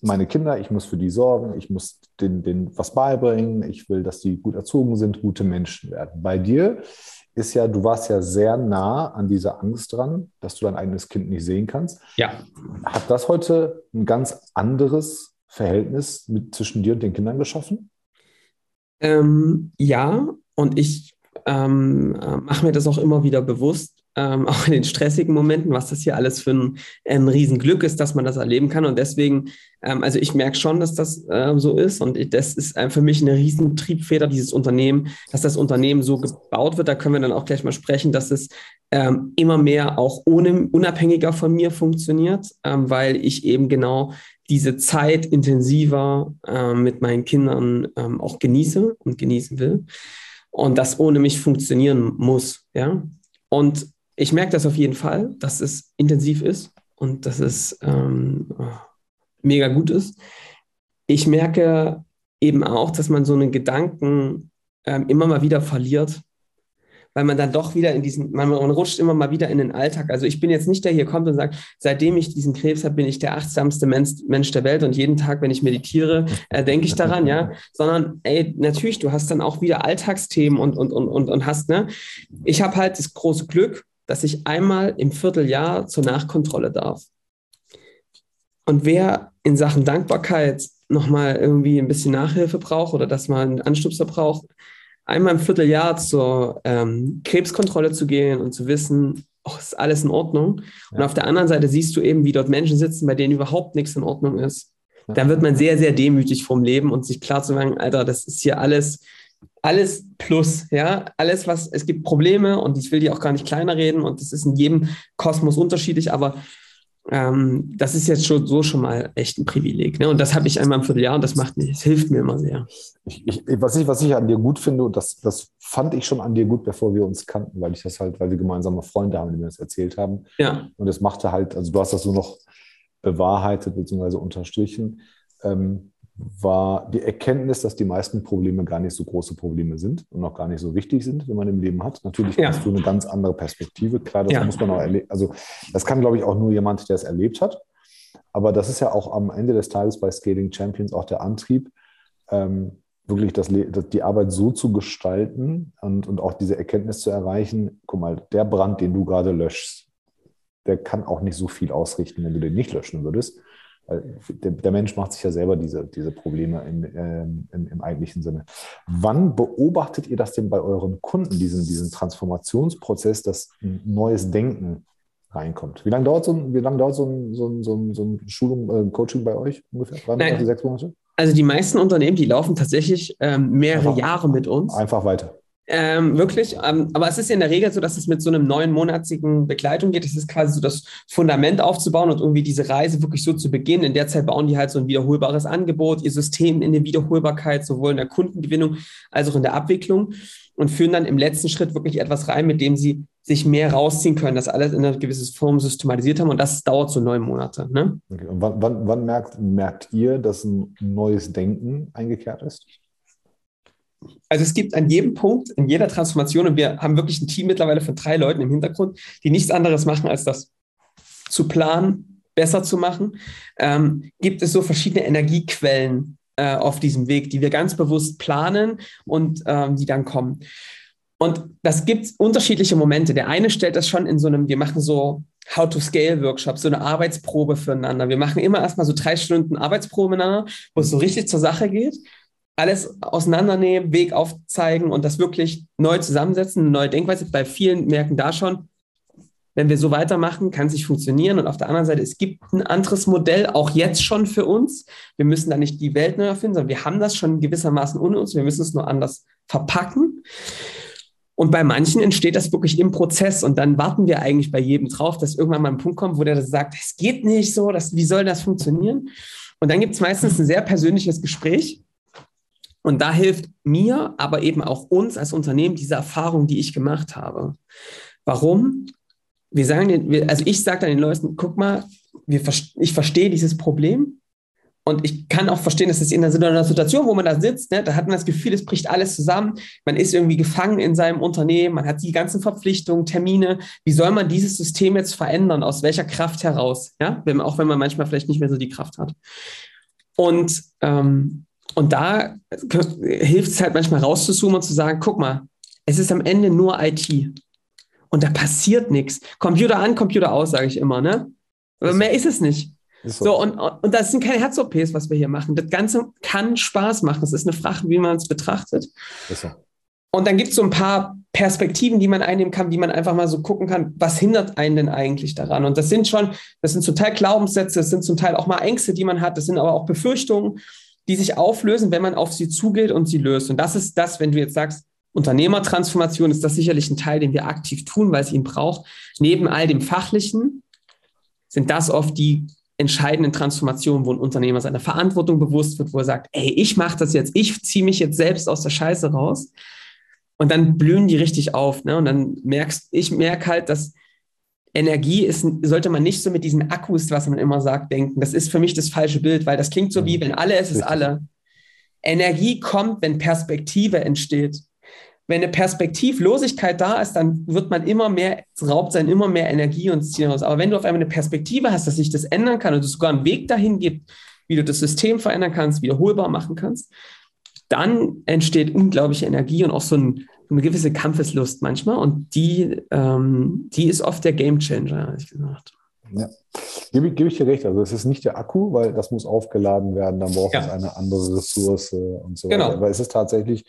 meine Kinder, ich muss für die sorgen, ich muss denen, denen was beibringen, ich will, dass die gut erzogen sind, gute Menschen werden. Bei dir ist ja, du warst ja sehr nah an dieser Angst dran, dass du dein eigenes Kind nicht sehen kannst. Ja. Hat das heute ein ganz anderes Verhältnis mit, zwischen dir und den Kindern geschaffen? Ähm, ja, und ich ähm, äh, mache mir das auch immer wieder bewusst, ähm, <laughs> auch in den stressigen Momenten, was das hier alles für ein, ein Riesenglück ist, dass man das erleben kann. Und deswegen, ähm, also ich merke schon, dass das äh, so ist. Und ich, das ist äh, für mich eine Riesentriebfeder, dieses Unternehmen, dass das Unternehmen so gebaut wird. Da können wir dann auch gleich mal sprechen, dass es ähm, immer mehr auch ohne, unabhängiger von mir funktioniert, ähm, weil ich eben genau diese Zeit intensiver äh, mit meinen Kindern ähm, auch genieße und genießen will. Und das ohne mich funktionieren muss, ja. Und ich merke das auf jeden Fall, dass es intensiv ist und dass es ähm, mega gut ist. Ich merke eben auch, dass man so einen Gedanken ähm, immer mal wieder verliert, weil man dann doch wieder in diesen, man, man, rutscht immer mal wieder in den Alltag. Also ich bin jetzt nicht der, der hier kommt und sagt, seitdem ich diesen Krebs habe, bin ich der achtsamste Mensch, Mensch der Welt und jeden Tag, wenn ich meditiere, äh, denke ich daran, ja. Sondern ey, natürlich, du hast dann auch wieder Alltagsthemen und, und, und, und, und hast, ne? Ich habe halt das große Glück, dass ich einmal im Vierteljahr zur Nachkontrolle darf. Und wer in Sachen Dankbarkeit nochmal irgendwie ein bisschen Nachhilfe braucht oder dass man einen Anstupser braucht, einmal im Vierteljahr zur ähm, Krebskontrolle zu gehen und zu wissen, oh, ist alles in Ordnung. Ja. Und auf der anderen Seite siehst du eben, wie dort Menschen sitzen, bei denen überhaupt nichts in Ordnung ist. Ja. Dann wird man sehr, sehr demütig vom Leben und sich klar zu machen, Alter, das ist hier alles alles plus, ja, alles, was, es gibt Probleme und ich will die auch gar nicht kleiner reden und das ist in jedem Kosmos unterschiedlich, aber ähm, das ist jetzt schon so schon mal echt ein Privileg. Ne? Und das habe ich einmal im Vierteljahr und das macht mir, das hilft mir immer sehr. Ich, ich, was, ich, was ich an dir gut finde, und das, das fand ich schon an dir gut, bevor wir uns kannten, weil ich das halt, weil wir gemeinsame Freunde haben, die mir das erzählt haben. Ja. Und das machte halt, also du hast das so noch bewahrheitet bzw. unterstrichen. Ähm, war die Erkenntnis, dass die meisten Probleme gar nicht so große Probleme sind und auch gar nicht so wichtig sind, wenn man im Leben hat. Natürlich ja. hast du eine ganz andere Perspektive. Klar, das ja. muss man auch erleben. Also, das kann, glaube ich, auch nur jemand, der es erlebt hat. Aber das ist ja auch am Ende des Tages bei Scaling Champions auch der Antrieb, ähm, wirklich das, die Arbeit so zu gestalten und, und auch diese Erkenntnis zu erreichen. Guck mal, der Brand, den du gerade löschst, der kann auch nicht so viel ausrichten, wenn du den nicht löschen würdest. Der, Mensch macht sich ja selber diese, diese Probleme in, ähm, in, im eigentlichen Sinne. Wann beobachtet ihr das denn bei euren Kunden, diesen, diesen Transformationsprozess, dass ein neues Denken reinkommt? Wie lange dauert so ein, wie lange dauert so ein, so ein, so ein, so ein Schulung, äh, Coaching bei euch ungefähr? Drei Monate, sechs Monate? Also die meisten Unternehmen, die laufen tatsächlich ähm, mehrere Einfach, Jahre mit uns. Einfach weiter. Ähm, wirklich. Ähm, aber es ist in der Regel so, dass es mit so einem neunmonatigen Begleitung geht. Es ist quasi so das Fundament aufzubauen und irgendwie diese Reise wirklich so zu beginnen. In der Zeit bauen die halt so ein wiederholbares Angebot, ihr System in der Wiederholbarkeit, sowohl in der Kundengewinnung als auch in der Abwicklung und führen dann im letzten Schritt wirklich etwas rein, mit dem sie sich mehr rausziehen können, das alles in einer gewissen Form systematisiert haben und das dauert so neun Monate. Ne? Okay. Und wann, wann, wann merkt, merkt ihr, dass ein neues Denken eingekehrt ist? Also es gibt an jedem Punkt, in jeder Transformation, und wir haben wirklich ein Team mittlerweile von drei Leuten im Hintergrund, die nichts anderes machen, als das zu planen, besser zu machen, ähm, gibt es so verschiedene Energiequellen äh, auf diesem Weg, die wir ganz bewusst planen und ähm, die dann kommen. Und das gibt unterschiedliche Momente. Der eine stellt das schon in so einem, wir machen so How-to-Scale-Workshop, so eine Arbeitsprobe füreinander. Wir machen immer erstmal so drei Stunden Arbeitsprobe miteinander, wo es so richtig zur Sache geht alles auseinandernehmen, Weg aufzeigen und das wirklich neu zusammensetzen, neue Denkweise. Bei vielen merken da schon, wenn wir so weitermachen, kann es nicht funktionieren. Und auf der anderen Seite, es gibt ein anderes Modell, auch jetzt schon für uns. Wir müssen da nicht die Welt neu erfinden, sondern wir haben das schon gewissermaßen ohne uns. Wir müssen es nur anders verpacken. Und bei manchen entsteht das wirklich im Prozess. Und dann warten wir eigentlich bei jedem drauf, dass irgendwann mal ein Punkt kommt, wo der sagt, es geht nicht so, das, wie soll das funktionieren? Und dann gibt es meistens ein sehr persönliches Gespräch und da hilft mir, aber eben auch uns als Unternehmen diese Erfahrung, die ich gemacht habe. Warum? Wir sagen, also ich sage dann den Leuten, guck mal, wir, ich verstehe dieses Problem und ich kann auch verstehen, dass es in einer Situation, wo man da sitzt, ne, da hat man das Gefühl, es bricht alles zusammen. Man ist irgendwie gefangen in seinem Unternehmen, man hat die ganzen Verpflichtungen, Termine. Wie soll man dieses System jetzt verändern? Aus welcher Kraft heraus? Ja, wenn, auch wenn man manchmal vielleicht nicht mehr so die Kraft hat. Und ähm, und da hilft es halt manchmal rauszuzoomen und zu sagen, guck mal, es ist am Ende nur IT. Und da passiert nichts. Computer an, Computer aus, sage ich immer, ne? Aber mehr ist es nicht. Ist so. so. und, und das sind keine Herz-OPs, was wir hier machen. Das Ganze kann Spaß machen. Es ist eine Frage, wie man es betrachtet. So. Und dann gibt es so ein paar Perspektiven, die man einnehmen kann, wie man einfach mal so gucken kann, was hindert einen denn eigentlich daran? Und das sind schon, das sind zum Teil Glaubenssätze, das sind zum Teil auch mal Ängste, die man hat, das sind aber auch Befürchtungen die sich auflösen, wenn man auf sie zugeht und sie löst. Und das ist das, wenn du jetzt sagst, Unternehmertransformation ist das sicherlich ein Teil, den wir aktiv tun, weil es ihn braucht. Neben all dem Fachlichen sind das oft die entscheidenden Transformationen, wo ein Unternehmer seiner Verantwortung bewusst wird, wo er sagt, ey, ich mache das jetzt, ich ziehe mich jetzt selbst aus der Scheiße raus. Und dann blühen die richtig auf. Ne? Und dann merkst, ich merke halt, dass Energie ist, sollte man nicht so mit diesen Akkus, was man immer sagt, denken. Das ist für mich das falsche Bild, weil das klingt so wie, wenn alle, es ist alle. Energie kommt, wenn Perspektive entsteht. Wenn eine Perspektivlosigkeit da ist, dann wird man immer mehr, raubt sein immer mehr Energie und Ziel raus. Aber wenn du auf einmal eine Perspektive hast, dass sich das ändern kann und es sogar einen Weg dahin gibt, wie du das System verändern kannst, wiederholbar machen kannst, dann entsteht unglaubliche Energie und auch so ein, eine gewisse Kampfeslust manchmal. Und die, ähm, die ist oft der Gamechanger, ehrlich gesagt. Ja, gebe, gebe ich dir recht. Also es ist nicht der Akku, weil das muss aufgeladen werden, dann braucht ja. es eine andere Ressource und so genau. weiter. Aber es ist tatsächlich,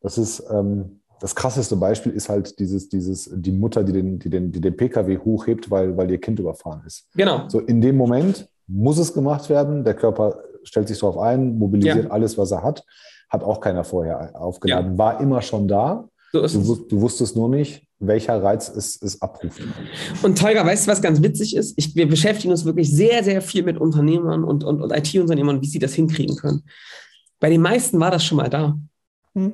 das ist ähm, das krasseste Beispiel ist halt dieses, dieses, die Mutter, die den, die den, die den Pkw hochhebt, weil, weil ihr Kind überfahren ist. Genau. So in dem Moment muss es gemacht werden. Der Körper stellt sich darauf ein, mobilisiert ja. alles, was er hat hat auch keiner vorher aufgeladen, ja. war immer schon da. So du, du, wusstest nur nicht, welcher Reiz es, es abruft. Und Tolga, weißt du, was ganz witzig ist? Ich, wir beschäftigen uns wirklich sehr, sehr viel mit Unternehmern und, und, und IT-Unternehmern, wie sie das hinkriegen können. Bei den meisten war das schon mal da. Hm.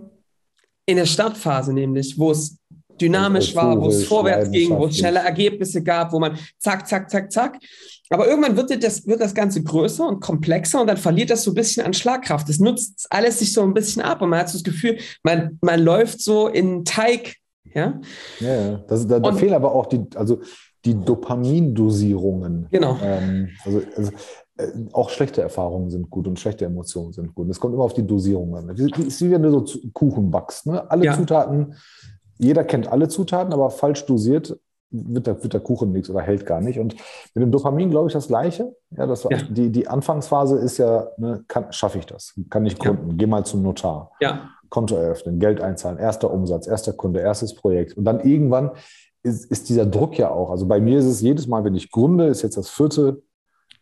In der Startphase nämlich, wo es dynamisch war, wo es vorwärts ging, wo es schnelle Ergebnisse gab, wo man zack, zack, zack, zack. Aber irgendwann wird das, wird das Ganze größer und komplexer und dann verliert das so ein bisschen an Schlagkraft. Es nutzt alles sich so ein bisschen ab und man hat so das Gefühl, man, man läuft so in Teig. Ja, ja, ja. Das, da, da fehlen aber auch die, also die Dopamindosierungen. Genau. Ähm, also, also äh, auch schlechte Erfahrungen sind gut und schlechte Emotionen sind gut. Es kommt immer auf die Dosierung an. Es ist wie wenn du so Kuchen backst. Ne? Alle ja. Zutaten, jeder kennt alle Zutaten, aber falsch dosiert wird der, wird der Kuchen nichts oder hält gar nicht. Und mit dem Dopamin glaube ich das Gleiche. Ja, das war, ja. Die, die Anfangsphase ist ja, ne, schaffe ich das? Kann ich gründen? Ja. Geh mal zum Notar. Ja. Konto eröffnen, Geld einzahlen, erster Umsatz, erster Kunde, erstes Projekt. Und dann irgendwann ist, ist dieser Druck ja auch. Also bei mir ist es jedes Mal, wenn ich gründe, ist jetzt das vierte,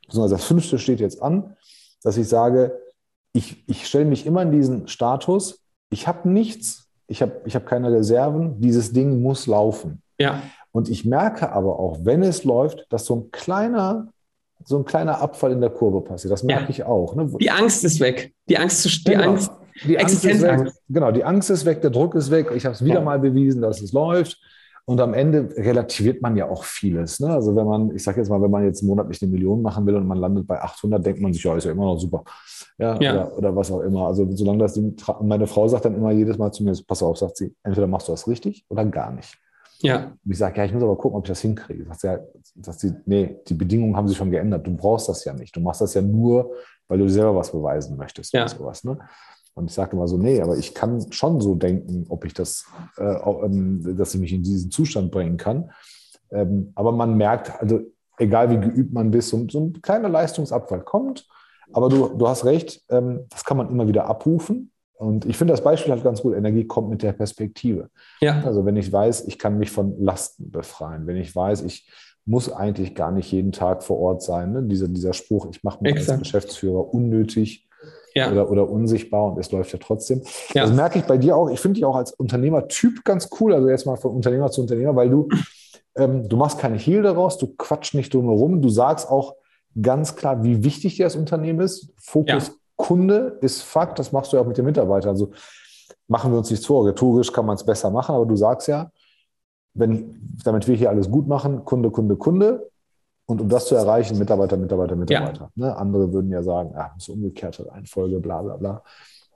beziehungsweise das fünfte steht jetzt an, dass ich sage, ich, ich stelle mich immer in diesen Status, ich habe nichts, ich habe ich hab keine Reserven, dieses Ding muss laufen. Ja. Und ich merke aber auch, wenn es läuft, dass so ein kleiner, so ein kleiner Abfall in der Kurve passiert. Das merke ja. ich auch. Ne? Die Angst ist weg. Die Angst, die genau. Angst, die Angst ist weg. Genau, die Angst ist weg, der Druck ist weg. Ich habe es wieder ja. mal bewiesen, dass es läuft. Und am Ende relativiert man ja auch vieles. Ne? Also wenn man, ich sage jetzt mal, wenn man jetzt monatlich eine Million machen will und man landet bei 800, denkt man sich, ja, ist ja immer noch super. Ja, ja. Oder, oder, was auch immer. Also solange das Ding, meine Frau sagt dann immer jedes Mal zu mir, pass auf, sagt sie, entweder machst du das richtig oder gar nicht. Ja. Und ich sage, ja, ich muss aber gucken, ob ich das hinkriege. Sagt sie, ja, sagt sie, nee, die Bedingungen haben sich schon geändert. Du brauchst das ja nicht. Du machst das ja nur, weil du selber was beweisen möchtest. Ja. Sowas, ne? Und ich sage immer so, nee, aber ich kann schon so denken, ob ich das, äh, auch, ähm, dass ich mich in diesen Zustand bringen kann. Ähm, aber man merkt, also egal wie geübt man bist, so, so ein kleiner Leistungsabfall kommt. Aber du, du hast recht, ähm, das kann man immer wieder abrufen. Und ich finde das Beispiel halt ganz gut. Energie kommt mit der Perspektive. Ja. Also wenn ich weiß, ich kann mich von Lasten befreien, wenn ich weiß, ich muss eigentlich gar nicht jeden Tag vor Ort sein. Ne? Dieser, dieser Spruch, ich mache mich Exakt. als Geschäftsführer unnötig ja. oder, oder unsichtbar und es läuft ja trotzdem. Ja. Das merke ich bei dir auch. Ich finde dich auch als Unternehmertyp ganz cool. Also jetzt mal von Unternehmer zu Unternehmer, weil du, ähm, du machst keine Hehl daraus, du quatsch nicht drumherum, du sagst auch ganz klar, wie wichtig dir das Unternehmen ist. Fokus ja. Kunde ist Fakt, das machst du ja auch mit den Mitarbeitern. Also machen wir uns nichts vor, rhetorisch kann man es besser machen, aber du sagst ja, wenn, damit wir hier alles gut machen, Kunde, Kunde, Kunde. Und um das zu erreichen, Mitarbeiter, Mitarbeiter, Mitarbeiter. Ja. Ne? Andere würden ja sagen, ja, das ist umgekehrte Reihenfolge, bla bla bla.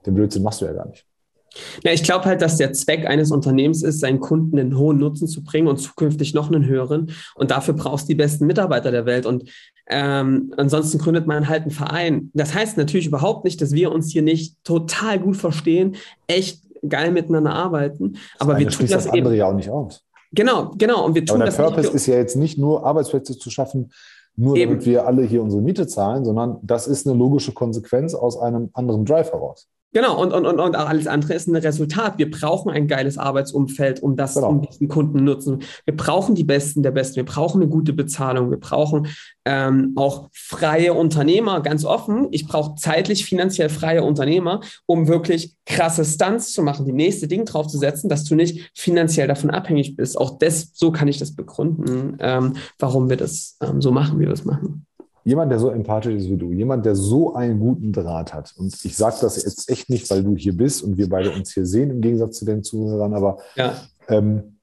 Den Blödsinn machst du ja gar nicht. Ja, ich glaube halt, dass der Zweck eines Unternehmens ist, seinen Kunden einen hohen Nutzen zu bringen und zukünftig noch einen höheren. Und dafür brauchst du die besten Mitarbeiter der Welt. Und ähm, ansonsten gründet man halt einen Verein. Das heißt natürlich überhaupt nicht, dass wir uns hier nicht total gut verstehen, echt geil miteinander arbeiten. Aber wir tun das, das andere ja auch nicht aus. Genau, genau. Und wir tun Aber der das Purpose ist ja jetzt nicht nur Arbeitsplätze zu schaffen, nur Eben. damit wir alle hier unsere Miete zahlen, sondern das ist eine logische Konsequenz aus einem anderen Drive heraus. Genau, und, und, und, und alles andere ist ein Resultat. Wir brauchen ein geiles Arbeitsumfeld, um das, genau. um diesen Kunden nutzen. Wir brauchen die Besten der Besten. Wir brauchen eine gute Bezahlung. Wir brauchen ähm, auch freie Unternehmer, ganz offen. Ich brauche zeitlich finanziell freie Unternehmer, um wirklich krasse Stunts zu machen, die nächste Ding draufzusetzen, dass du nicht finanziell davon abhängig bist. Auch das, so kann ich das begründen, ähm, warum wir das ähm, so machen, wie wir es machen jemand, der so empathisch ist wie du, jemand, der so einen guten Draht hat. Und ich sage das jetzt echt nicht, weil du hier bist und wir beide uns hier sehen, im Gegensatz zu den Zuhörern, aber ja. ähm,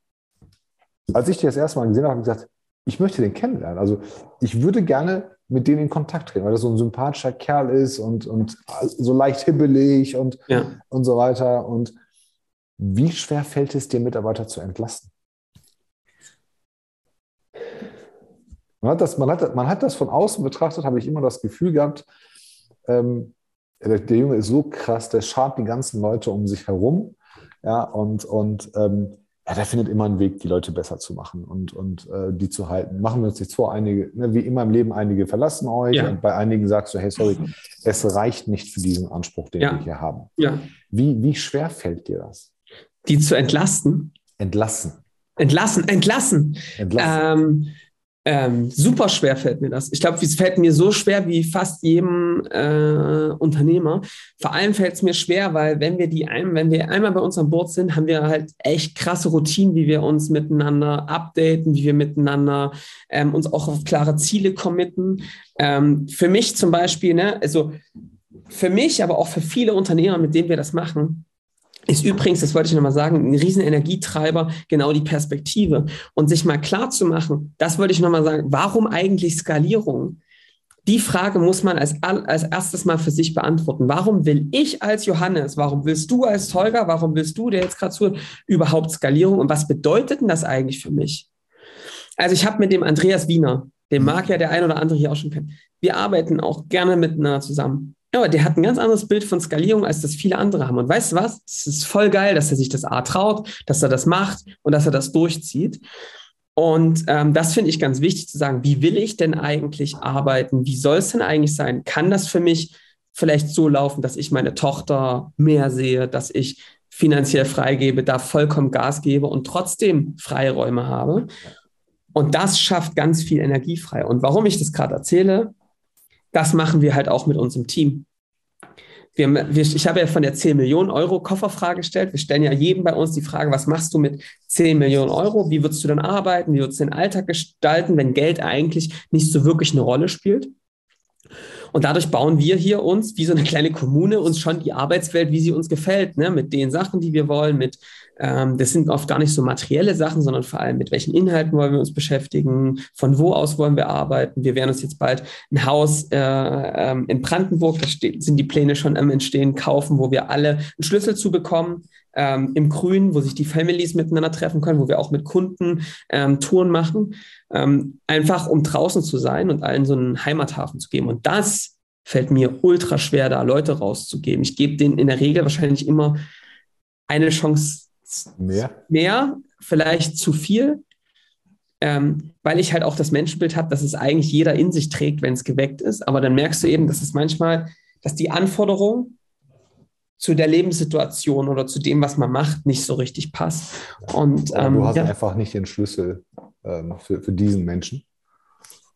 als ich dich das erste Mal gesehen habe, habe ich gesagt, ich möchte den kennenlernen. Also ich würde gerne mit denen in Kontakt treten, weil das so ein sympathischer Kerl ist und, und so leicht hibbelig und, ja. und so weiter. Und wie schwer fällt es dir, Mitarbeiter zu entlasten? Man hat das, man hat, man hat das von außen betrachtet, habe ich immer das Gefühl gehabt, ähm, der, der, Junge ist so krass, der schart die ganzen Leute um sich herum. Ja, und, und ähm, ja, der findet immer einen Weg, die Leute besser zu machen und, und äh, die zu halten. Machen wir uns nichts vor, einige, ne, wie immer im Leben, einige verlassen euch ja. und bei einigen sagst du, hey, sorry, <laughs> es reicht nicht für diesen Anspruch, den ja. wir hier haben. Ja. Wie, wie schwer fällt dir das? Die zu entlasten? Entlassen. Entlassen, entlassen. Entlassen. Ähm, ähm, super schwer fällt mir das. Ich glaube, es fällt mir so schwer wie fast jedem äh, Unternehmer. Vor allem fällt es mir schwer, weil wenn wir die ein, wenn wir einmal bei uns an Bord sind, haben wir halt echt krasse Routinen, wie wir uns miteinander updaten, wie wir miteinander ähm, uns auch auf klare Ziele committen. Ähm, für mich zum Beispiel, ne, also für mich, aber auch für viele Unternehmer, mit denen wir das machen, ist übrigens, das wollte ich nochmal sagen, ein riesen Energietreiber, genau die Perspektive. Und sich mal klar zu machen, das wollte ich nochmal sagen, warum eigentlich Skalierung? Die Frage muss man als, als erstes mal für sich beantworten. Warum will ich als Johannes, warum willst du als Holger, warum willst du, der jetzt gerade zu, überhaupt Skalierung und was bedeutet denn das eigentlich für mich? Also ich habe mit dem Andreas Wiener, den mag ja der ein oder andere hier auch schon kennen, wir arbeiten auch gerne miteinander zusammen. Aber der hat ein ganz anderes Bild von Skalierung, als das viele andere haben. Und weißt du was? Es ist voll geil, dass er sich das A traut, dass er das macht und dass er das durchzieht. Und ähm, das finde ich ganz wichtig zu sagen. Wie will ich denn eigentlich arbeiten? Wie soll es denn eigentlich sein? Kann das für mich vielleicht so laufen, dass ich meine Tochter mehr sehe, dass ich finanziell freigebe, da vollkommen Gas gebe und trotzdem Freiräume habe? Und das schafft ganz viel Energie frei. Und warum ich das gerade erzähle, das machen wir halt auch mit unserem Team. wir, wir, ich habe ja von der 10 Millionen Euro Kofferfrage gestellt. Wir stellen ja jedem bei uns die Frage, was machst du mit 10 Millionen Euro? Wie würdest du dann arbeiten? Wie würdest du den Alltag gestalten, wenn Geld eigentlich nicht so wirklich eine Rolle spielt? Und dadurch bauen wir hier uns wie so eine kleine Kommune uns schon die Arbeitswelt, wie sie uns gefällt, ne? mit den Sachen, die wir wollen, mit ähm, das sind oft gar nicht so materielle Sachen, sondern vor allem mit welchen Inhalten wollen wir uns beschäftigen, von wo aus wollen wir arbeiten. Wir werden uns jetzt bald ein Haus äh, ähm, in Brandenburg, da sind die Pläne schon am Entstehen, kaufen, wo wir alle einen Schlüssel zu bekommen. Ähm, im Grün, wo sich die Families miteinander treffen können, wo wir auch mit Kunden ähm, Touren machen, ähm, einfach um draußen zu sein und allen so einen Heimathafen zu geben. Und das fällt mir ultra schwer, da Leute rauszugeben. Ich gebe denen in der Regel wahrscheinlich immer eine Chance Mehr? Mehr, vielleicht zu viel, ähm, weil ich halt auch das Menschenbild habe, dass es eigentlich jeder in sich trägt, wenn es geweckt ist. Aber dann merkst du eben, dass es manchmal, dass die Anforderung zu der Lebenssituation oder zu dem, was man macht, nicht so richtig passt. Und ähm, du hast ja. einfach nicht den Schlüssel ähm, für, für diesen Menschen.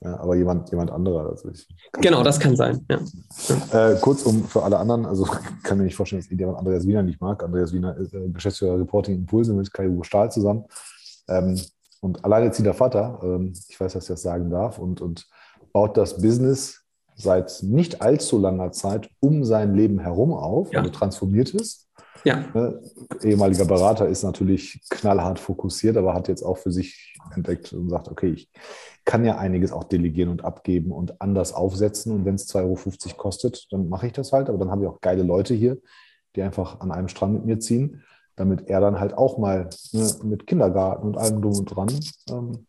Ja, aber jemand, jemand anderer. Also genau, das kann sein. Ja. Äh, kurzum für alle anderen, also <laughs> kann mir nicht vorstellen, dass jemand Andreas Wiener nicht mag. Andreas Wiener ist äh, Geschäftsführer Reporting Impulse mit Kai-Uwe Stahl zusammen. Ähm, und alleinerziehender Vater, ähm, ich weiß, dass ich das sagen darf, und, und baut das Business seit nicht allzu langer Zeit um sein Leben herum auf, ja. also transformiert ist. Ja. Ne? Ehemaliger Berater ist natürlich knallhart fokussiert, aber hat jetzt auch für sich entdeckt und sagt, okay, ich kann ja einiges auch delegieren und abgeben und anders aufsetzen. Und wenn es 2,50 Euro kostet, dann mache ich das halt. Aber dann haben wir auch geile Leute hier, die einfach an einem Strang mit mir ziehen, damit er dann halt auch mal ne, mit Kindergarten und allem drum und dran. Ähm,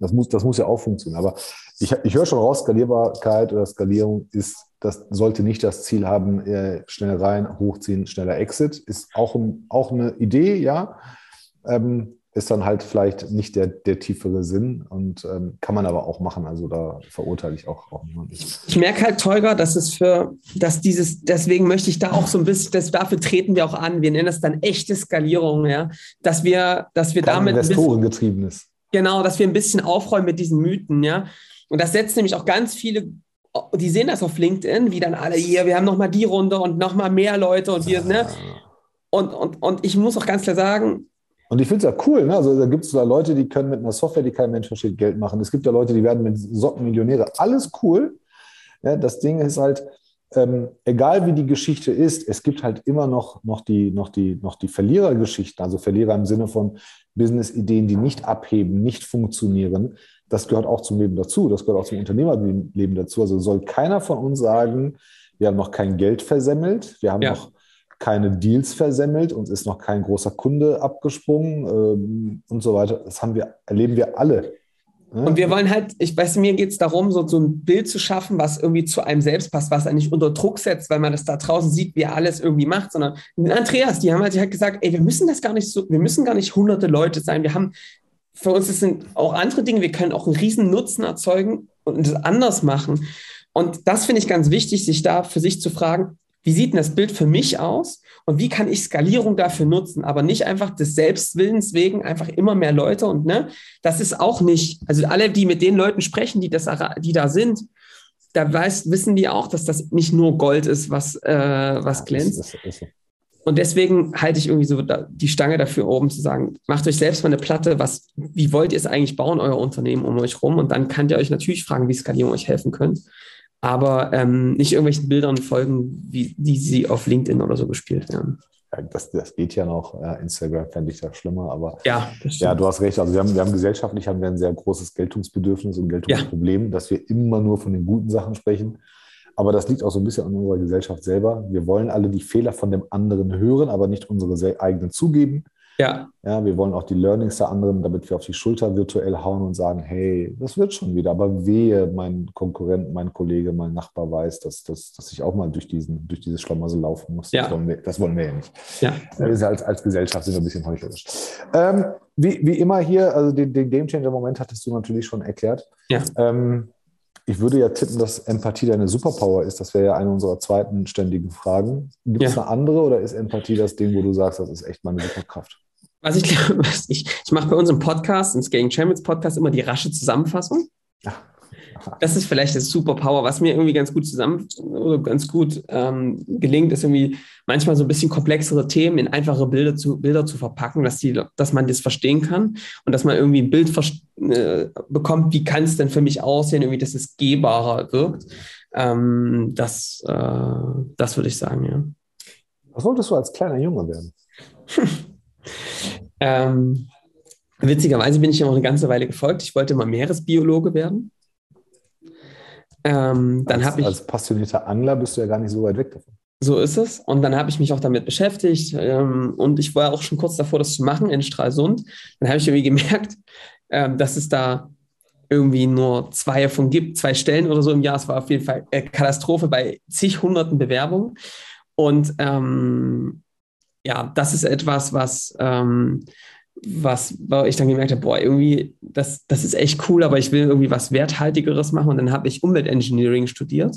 das, muss, das muss ja auch funktionieren. Aber ich, ich höre schon raus, Skalierbarkeit oder Skalierung ist, das sollte nicht das Ziel haben, äh, schnell rein, hochziehen, schneller Exit. Ist auch, auch eine Idee, ja. Ähm, ist dann halt vielleicht nicht der, der tiefere Sinn und ähm, kann man aber auch machen. Also da verurteile ich auch, auch niemanden. Ich merke halt, Teuger, dass es für, dass dieses, deswegen möchte ich da auch so ein bisschen, das, dafür treten wir auch an. Wir nennen das dann echte Skalierung, ja, dass wir, dass wir Kein damit. Investorengetriebenes. Genau, dass wir ein bisschen aufräumen mit diesen Mythen, ja. Und das setzt nämlich auch ganz viele die sehen das auf LinkedIn, wie dann alle hier, wir haben nochmal die Runde und nochmal mehr Leute und wir, ne? Und, und, und ich muss auch ganz klar sagen, und ich finde es ja cool. Ne? Also da gibt es da Leute, die können mit einer Software, die kein Mensch versteht, Geld machen. Es gibt ja Leute, die werden mit Socken Millionäre. Alles cool. Ja, das Ding ist halt, ähm, egal wie die Geschichte ist, es gibt halt immer noch, noch die, noch die, noch die Verlierergeschichten, also Verlierer im Sinne von Business-Ideen, die nicht abheben, nicht funktionieren. Das gehört auch zum Leben dazu. Das gehört auch zum Unternehmerleben dazu. Also soll keiner von uns sagen, wir haben noch kein Geld versemmelt, wir haben ja. noch keine Deals versemmelt, uns ist noch kein großer Kunde abgesprungen ähm, und so weiter. Das haben wir, erleben wir alle. Ne? Und wir wollen halt, ich weiß, mir geht es darum, so, so ein Bild zu schaffen, was irgendwie zu einem selbst passt, was eigentlich unter Druck setzt, weil man das da draußen sieht, wie er alles irgendwie macht, sondern Andreas, die haben halt, halt gesagt, ey, wir müssen das gar nicht so, wir müssen gar nicht hunderte Leute sein. Wir haben, für uns das sind auch andere Dinge, wir können auch einen riesen Nutzen erzeugen und das anders machen. Und das finde ich ganz wichtig, sich da für sich zu fragen, wie sieht denn das Bild für mich aus und wie kann ich Skalierung dafür nutzen, aber nicht einfach des Selbstwillens wegen einfach immer mehr Leute und ne, das ist auch nicht, also alle, die mit den Leuten sprechen, die, das, die da sind, da weiß, wissen die auch, dass das nicht nur Gold ist, was, äh, was glänzt. Das ist, das ist. Und deswegen halte ich irgendwie so die Stange dafür oben zu sagen, macht euch selbst mal eine Platte, was, wie wollt ihr es eigentlich bauen, euer Unternehmen um euch rum? Und dann könnt ihr euch natürlich fragen, wie Skalierung euch helfen könnt aber ähm, nicht irgendwelchen Bildern folgen, wie die sie auf LinkedIn oder so gespielt werden. Ja, das, das geht ja noch. Ja, Instagram fände ich da schlimmer, aber ja, ja, du hast recht. Also wir haben, wir haben gesellschaftlich haben wir ein sehr großes Geltungsbedürfnis und Geltungsproblem, ja. dass wir immer nur von den guten Sachen sprechen. Aber das liegt auch so ein bisschen an unserer Gesellschaft selber. Wir wollen alle die Fehler von dem anderen hören, aber nicht unsere eigenen zugeben. Ja. ja. Wir wollen auch die Learnings der anderen, damit wir auf die Schulter virtuell hauen und sagen, hey, das wird schon wieder. Aber wehe, mein Konkurrent, mein Kollege, mein Nachbar weiß, dass, dass, dass ich auch mal durch, diesen, durch dieses Schlamassel laufen muss. Ja. Das, wollen wir, das wollen wir ja nicht. Ja. Also als, als Gesellschaft sind wir ein bisschen heuchlerisch. Ähm, wie, wie immer hier, also den, den Game Changer-Moment hattest du natürlich schon erklärt. Ja. Ähm, ich würde ja tippen, dass Empathie deine Superpower ist. Das wäre ja eine unserer zweiten ständigen Fragen. Gibt es ja. eine andere oder ist Empathie das Ding, wo du sagst, das ist echt meine Superkraft? Was ich glaube, <laughs> ich, ich mache bei unserem Podcast, im Scaling Champions Podcast, immer die rasche Zusammenfassung. Ja. das ist vielleicht das Superpower, was mir irgendwie ganz gut zusammen oder ganz gut ähm, gelingt, ist irgendwie manchmal so ein bisschen komplexere Themen in einfache Bilder zu, Bilder zu verpacken, dass, die, dass man das verstehen kann und dass man irgendwie ein Bild äh, bekommt, wie kann es denn für mich aussehen, irgendwie, dass es gehbarer wirkt. Ähm, das, äh, das würde ich sagen, ja. Was wolltest du als kleiner Junge werden? <laughs> ähm, witzigerweise bin ich ja auch eine ganze Weile gefolgt. Ich wollte mal Meeresbiologe werden. Ähm, dann als, ich, als passionierter Angler bist du ja gar nicht so weit weg davon. So ist es. Und dann habe ich mich auch damit beschäftigt. Ähm, und ich war auch schon kurz davor, das zu machen in Stralsund. Dann habe ich irgendwie gemerkt, ähm, dass es da irgendwie nur zwei davon gibt, zwei Stellen oder so im Jahr. Es war auf jeden Fall eine Katastrophe bei zig hunderten Bewerbungen. Und ähm, ja, das ist etwas, was, ähm, was ich dann gemerkt habe, boah, irgendwie, das, das ist echt cool, aber ich will irgendwie was Werthaltigeres machen. Und dann habe ich Umweltengineering studiert.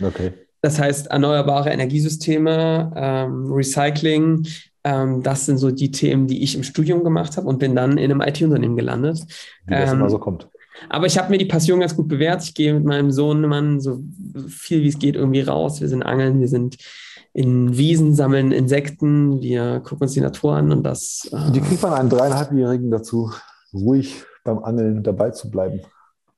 Okay. Das heißt, erneuerbare Energiesysteme, ähm, Recycling, ähm, das sind so die Themen, die ich im Studium gemacht habe und bin dann in einem IT-Unternehmen gelandet. Wie das ähm, immer so kommt. Aber ich habe mir die Passion ganz gut bewährt. Ich gehe mit meinem Sohn Mann so viel wie es geht irgendwie raus. Wir sind angeln, wir sind in Wiesen, sammeln Insekten, wir gucken uns die Natur an und das. Äh, die kriegt man einen dreieinhalbjährigen dazu, ruhig beim Angeln dabei zu bleiben.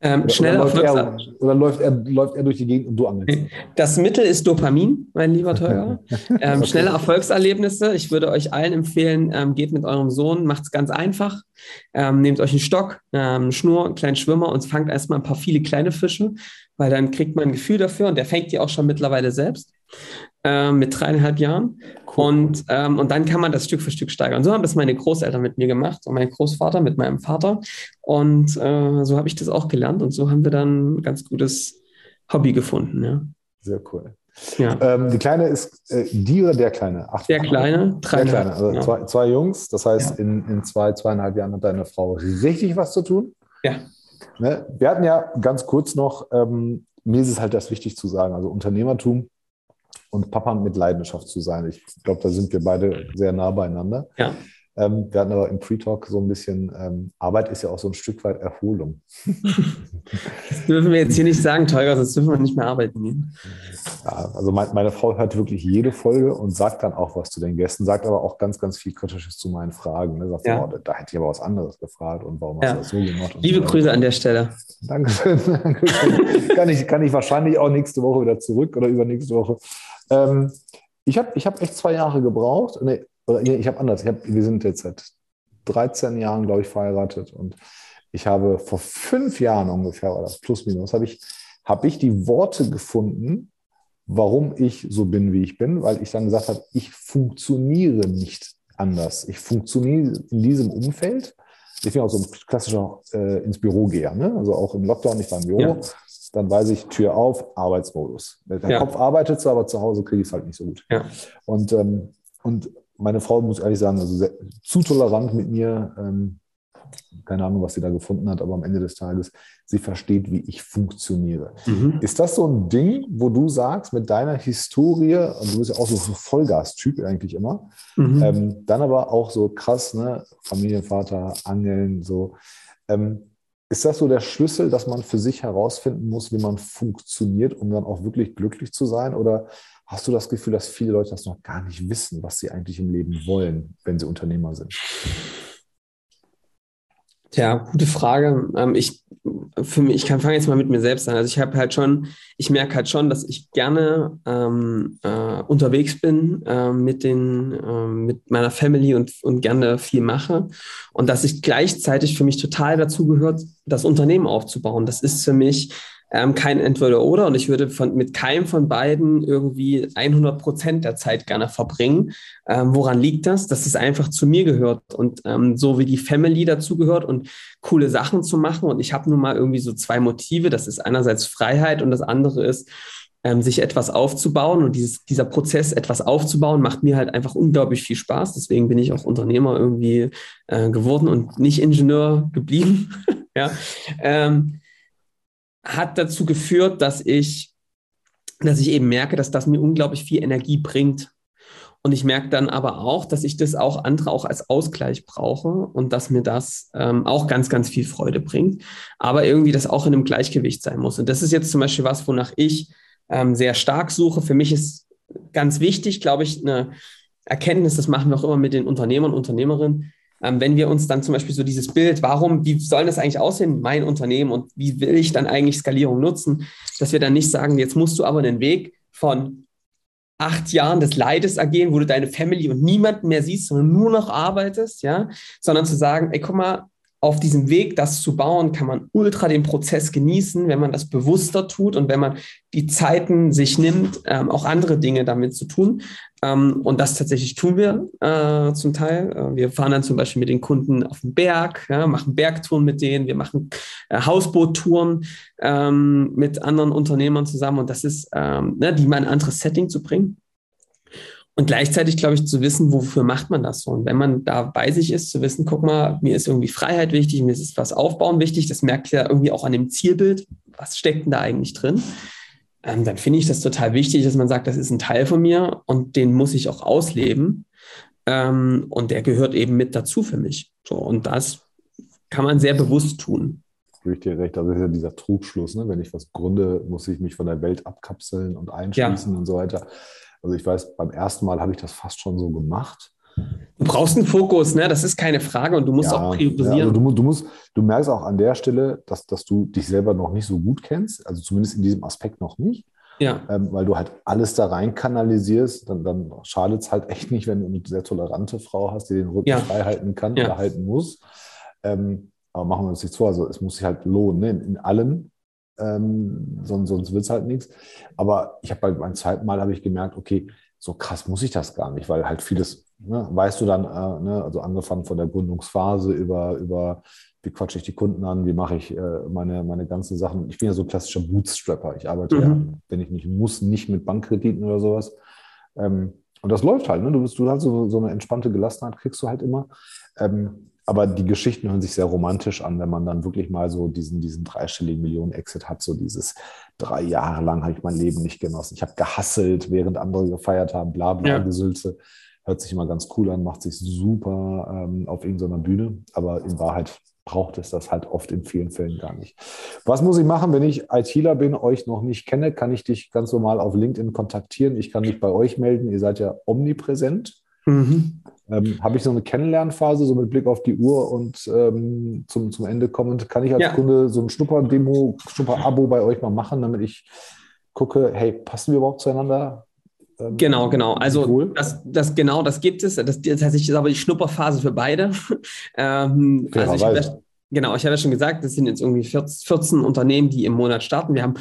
Ähm, oder, schnell oder, läuft er, oder läuft er, läuft er durch die Gegend und du angelst? Das Mittel ist Dopamin, mein lieber Teuer. <laughs> ähm, okay. Schnelle Erfolgserlebnisse. Ich würde euch allen empfehlen, ähm, geht mit eurem Sohn, macht es ganz einfach. Ähm, nehmt euch einen Stock, ähm, eine Schnur, einen kleinen Schwimmer und fangt erstmal ein paar viele kleine Fische, weil dann kriegt man ein Gefühl dafür und der fängt die auch schon mittlerweile selbst äh, mit dreieinhalb Jahren. Cool. Und, ähm, und dann kann man das Stück für Stück steigern. So haben das meine Großeltern mit mir gemacht und mein Großvater mit meinem Vater. Und äh, so habe ich das auch gelernt und so haben wir dann ein ganz gutes Hobby gefunden. Ja. Sehr cool. Ja. Ähm, die Kleine ist äh, die oder der Kleine? Acht der Kleine, drei Der Kleine, also ja. zwei, zwei, Jungs. Das heißt, ja. in, in zwei, zweieinhalb Jahren hat deine Frau richtig was zu tun. Ja. Ne? Wir hatten ja ganz kurz noch, ähm, mir ist es halt das wichtig zu sagen, also Unternehmertum und Papa mit Leidenschaft zu sein. Ich glaube, da sind wir beide sehr nah beieinander. Ja. Ähm, wir hatten aber im Pre-Talk so ein bisschen, ähm, Arbeit ist ja auch so ein Stück weit Erholung. Das dürfen wir jetzt hier nicht sagen, Teuger, sonst dürfen wir nicht mehr arbeiten gehen. Ja, also mein, meine Frau hört wirklich jede Folge und sagt dann auch was zu den Gästen, sagt aber auch ganz, ganz viel Kritisches zu meinen Fragen. Ne? Sagt, ja. oh, da hätte ich aber was anderes gefragt und warum ja. hast du das so gemacht? Liebe so Grüße an der Stelle. Dankeschön. <laughs> Dankeschön. kann, ich, kann ich wahrscheinlich auch nächste Woche wieder zurück oder übernächste Woche. Ähm, ich habe ich hab echt zwei Jahre gebraucht. Nee, oder nee, ich habe anders. Ich hab, wir sind jetzt seit 13 Jahren, glaube ich, verheiratet. Und ich habe vor fünf Jahren ungefähr, oder plus minus, habe ich, hab ich die Worte gefunden, warum ich so bin, wie ich bin, weil ich dann gesagt habe, ich funktioniere nicht anders. Ich funktioniere in diesem Umfeld. Ich bin auch so ein klassischer äh, ins Büro geher, ne? also auch im Lockdown, ich war im Büro. Ja dann weiß ich, Tür auf, Arbeitsmodus. Der ja. Kopf arbeitet zwar, aber zu Hause kriege ich es halt nicht so gut. Ja. Und, ähm, und meine Frau, muss ehrlich sagen, also sehr, zu tolerant mit mir. Ähm, keine Ahnung, was sie da gefunden hat, aber am Ende des Tages, sie versteht, wie ich funktioniere. Mhm. Ist das so ein Ding, wo du sagst, mit deiner Historie, und du bist ja auch so ein Vollgas-Typ eigentlich immer, mhm. ähm, dann aber auch so krass, ne, Familienvater, Angeln, so, ähm, ist das so der Schlüssel, dass man für sich herausfinden muss, wie man funktioniert, um dann auch wirklich glücklich zu sein? Oder hast du das Gefühl, dass viele Leute das noch gar nicht wissen, was sie eigentlich im Leben wollen, wenn sie Unternehmer sind? Tja, gute Frage. Ähm, ich, für mich, ich kann fange jetzt mal mit mir selbst an. Also ich habe halt schon, ich merke halt schon, dass ich gerne ähm, äh, unterwegs bin äh, mit den, äh, mit meiner Family und, und gerne viel mache. Und dass ich gleichzeitig für mich total dazu gehört, das Unternehmen aufzubauen. Das ist für mich ähm, kein Entweder-Oder und ich würde von, mit keinem von beiden irgendwie 100 Prozent der Zeit gerne verbringen. Ähm, woran liegt das? Dass es einfach zu mir gehört und ähm, so wie die Family dazu gehört und coole Sachen zu machen. Und ich habe nun mal irgendwie so zwei Motive. Das ist einerseits Freiheit und das andere ist, ähm, sich etwas aufzubauen. Und dieses, dieser Prozess, etwas aufzubauen, macht mir halt einfach unglaublich viel Spaß. Deswegen bin ich auch Unternehmer irgendwie äh, geworden und nicht Ingenieur geblieben. <laughs> ja. Ähm, hat dazu geführt, dass ich, dass ich eben merke, dass das mir unglaublich viel Energie bringt. Und ich merke dann aber auch, dass ich das auch andere auch als Ausgleich brauche und dass mir das ähm, auch ganz, ganz viel Freude bringt. Aber irgendwie das auch in einem Gleichgewicht sein muss. Und das ist jetzt zum Beispiel was, wonach ich ähm, sehr stark suche. Für mich ist ganz wichtig, glaube ich, eine Erkenntnis, das machen wir auch immer mit den Unternehmern und Unternehmerinnen, ähm, wenn wir uns dann zum Beispiel so dieses Bild, warum, wie soll das eigentlich aussehen, mein Unternehmen und wie will ich dann eigentlich Skalierung nutzen, dass wir dann nicht sagen, jetzt musst du aber einen Weg von acht Jahren des Leides ergehen, wo du deine Family und niemanden mehr siehst, sondern nur noch arbeitest, ja, sondern zu sagen, ey, guck mal, auf diesem Weg, das zu bauen, kann man ultra den Prozess genießen, wenn man das bewusster tut und wenn man die Zeiten sich nimmt, ähm, auch andere Dinge damit zu tun. Ähm, und das tatsächlich tun wir äh, zum Teil. Äh, wir fahren dann zum Beispiel mit den Kunden auf den Berg, ja, machen Bergtouren mit denen, wir machen äh, Hausboottouren ähm, mit anderen Unternehmern zusammen und das ist, ähm, ne, die mal ein anderes Setting zu bringen. Und gleichzeitig, glaube ich, zu wissen, wofür macht man das so? Und wenn man da bei sich ist, zu wissen, guck mal, mir ist irgendwie Freiheit wichtig, mir ist was aufbauen wichtig, das merkt ja irgendwie auch an dem Zielbild, was steckt denn da eigentlich drin? Ähm, dann finde ich das total wichtig, dass man sagt, das ist ein Teil von mir und den muss ich auch ausleben. Ähm, und der gehört eben mit dazu für mich. So, und das kann man sehr bewusst tun. Gebe ich dir recht. Also das ist ja dieser Trugschluss, ne? Wenn ich was gründe, muss ich mich von der Welt abkapseln und einschließen ja. und so weiter. Also ich weiß, beim ersten Mal habe ich das fast schon so gemacht. Du brauchst einen Fokus, ne? Das ist keine Frage und du musst ja, auch priorisieren. Ja, also du, du, musst, du merkst auch an der Stelle, dass, dass du dich selber noch nicht so gut kennst, also zumindest in diesem Aspekt noch nicht. Ja. Ähm, weil du halt alles da rein kanalisierst, dann, dann schadet es halt echt nicht, wenn du eine sehr tolerante Frau hast, die den Rücken ja. frei halten kann ja. oder halten muss. Ähm, aber machen wir uns nichts vor, also es muss sich halt lohnen, ne? in, in allem ähm, sonst, sonst wird es halt nichts. Aber ich habe bei beim zweiten Mal habe ich gemerkt, okay, so krass muss ich das gar nicht, weil halt vieles, ne, weißt du dann, äh, ne, also angefangen von der Gründungsphase über, über wie quatsche ich die Kunden an, wie mache ich äh, meine, meine ganzen Sachen. Ich bin ja so klassischer Bootstrapper. Ich arbeite mhm. ja, wenn ich nicht muss, nicht mit Bankkrediten oder sowas. Ähm, und das läuft halt, ne? Du bist, du hast so, so eine entspannte Gelassenheit, kriegst du halt immer. Ähm, aber die Geschichten hören sich sehr romantisch an, wenn man dann wirklich mal so diesen, diesen dreistelligen Millionen-Exit hat, so dieses drei Jahre lang habe ich mein Leben nicht genossen. Ich habe gehasselt, während andere gefeiert haben, bla bla ja. Gesülze. Hört sich immer ganz cool an, macht sich super ähm, auf irgendeiner Bühne, aber in Wahrheit braucht es das halt oft in vielen Fällen gar nicht. Was muss ich machen, wenn ich ITler bin, euch noch nicht kenne? Kann ich dich ganz normal auf LinkedIn kontaktieren? Ich kann mich bei euch melden. Ihr seid ja omnipräsent. Mhm. Ähm, Habe ich so eine Kennenlernphase, so mit Blick auf die Uhr und ähm, zum, zum Ende kommend, kann ich als ja. Kunde so ein Schnupper-Demo, Schnupper-Abo bei euch mal machen, damit ich gucke, hey, passen wir überhaupt zueinander? Ähm, genau, genau. Also das, das genau, das gibt es. Das, das tatsächlich ist aber die Schnupperphase für beide. <laughs> ähm, also ich genau, ich habe ja schon gesagt, das sind jetzt irgendwie 14 Unternehmen, die im Monat starten. Wir haben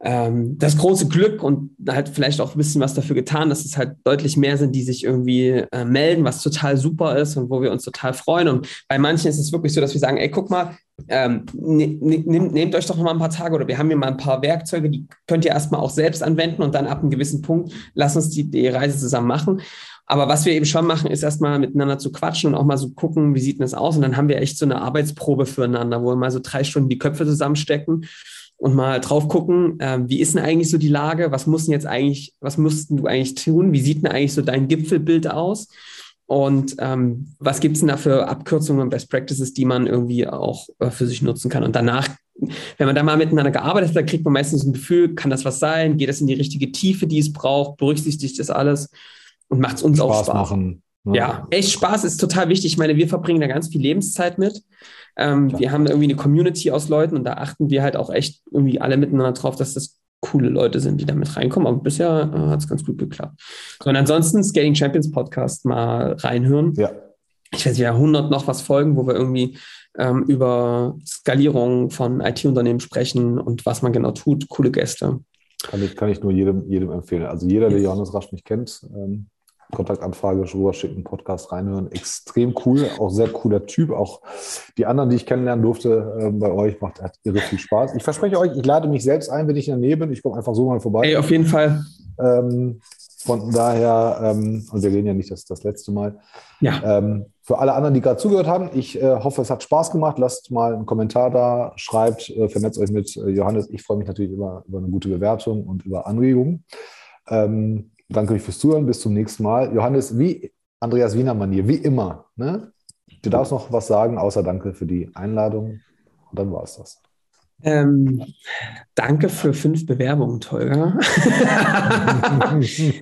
ähm, das große Glück und halt vielleicht auch ein bisschen was dafür getan, dass es halt deutlich mehr sind, die sich irgendwie äh, melden, was total super ist und wo wir uns total freuen. Und bei manchen ist es wirklich so, dass wir sagen, ey, guck mal, ähm, ne, ne, nehmt, euch doch noch mal ein paar Tage oder wir haben hier mal ein paar Werkzeuge, die könnt ihr erstmal auch selbst anwenden und dann ab einem gewissen Punkt lass uns die, die Reise zusammen machen. Aber was wir eben schon machen, ist erstmal miteinander zu quatschen und auch mal so gucken, wie sieht denn das aus? Und dann haben wir echt so eine Arbeitsprobe füreinander, wo wir mal so drei Stunden die Köpfe zusammenstecken und mal drauf gucken, äh, wie ist denn eigentlich so die Lage? Was mussten jetzt eigentlich, was mussten du eigentlich tun? Wie sieht denn eigentlich so dein Gipfelbild aus? Und ähm, was gibt es denn da für Abkürzungen und Best Practices, die man irgendwie auch äh, für sich nutzen kann? Und danach, wenn man da mal miteinander gearbeitet hat, kriegt man meistens ein Gefühl, kann das was sein? Geht das in die richtige Tiefe, die es braucht? Berücksichtigt das alles? Und macht es uns Spaß auch Spaß? Machen. Ne? Ja, echt Spaß ist total wichtig. Ich meine, wir verbringen da ganz viel Lebenszeit mit. Ähm, wir haben irgendwie eine Community aus Leuten und da achten wir halt auch echt irgendwie alle miteinander drauf, dass das coole Leute sind, die da mit reinkommen. Aber bisher äh, hat es ganz gut geklappt. So, und ansonsten Skating Champions Podcast mal reinhören. Ja. Ich weiß ja 100 noch was folgen, wo wir irgendwie ähm, über Skalierung von IT-Unternehmen sprechen und was man genau tut. Coole Gäste. Kann ich, kann ich nur jedem, jedem empfehlen. Also jeder, der Johannes Rasch nicht kennt, ähm, Kontaktanfrage rüber schicken, Podcast reinhören. Extrem cool, auch sehr cooler Typ. Auch die anderen, die ich kennenlernen durfte äh, bei euch, macht hat irre viel Spaß. Ich verspreche euch, ich lade mich selbst ein, wenn ich in der Nähe bin. Ich komme einfach so mal vorbei. Ey, auf jeden Fall. Ähm, von daher, ähm, und wir reden ja nicht das, das letzte Mal. Ja. Ähm, für alle anderen, die gerade zugehört haben, ich äh, hoffe, es hat Spaß gemacht. Lasst mal einen Kommentar da, schreibt, äh, vernetzt euch mit äh, Johannes. Ich freue mich natürlich über, über eine gute Bewertung und über Anregungen. Ähm, Danke euch fürs Zuhören. Bis zum nächsten Mal. Johannes, wie Andreas Wiener Manier, wie immer. Ne? Du darfst noch was sagen, außer Danke für die Einladung. Und dann war es das. Ähm, danke für fünf Bewerbungen, Tolga. <laughs> <laughs>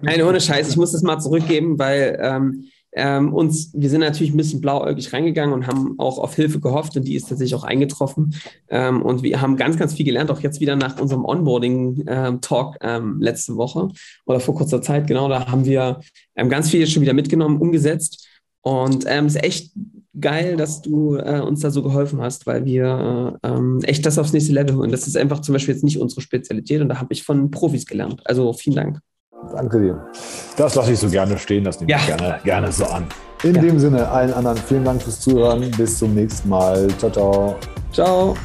Nein, ohne Scheiß, ich muss das mal zurückgeben, weil ähm, ähm, uns, wir sind natürlich ein bisschen blauäugig reingegangen und haben auch auf Hilfe gehofft und die ist tatsächlich auch eingetroffen. Ähm, und wir haben ganz, ganz viel gelernt, auch jetzt wieder nach unserem Onboarding-Talk ähm, letzte Woche oder vor kurzer Zeit, genau, da haben wir ähm, ganz viel schon wieder mitgenommen, umgesetzt. Und ähm, es ist echt geil, dass du äh, uns da so geholfen hast, weil wir äh, ähm, echt das aufs nächste Level holen. Das ist einfach zum Beispiel jetzt nicht unsere Spezialität und da habe ich von Profis gelernt. Also vielen Dank. Danke dir. Das lasse ich so gerne stehen, das nehme ja. ich gerne, gerne so an. In ja. dem Sinne, allen anderen vielen Dank fürs Zuhören. Bis zum nächsten Mal. Ciao, ciao. Ciao.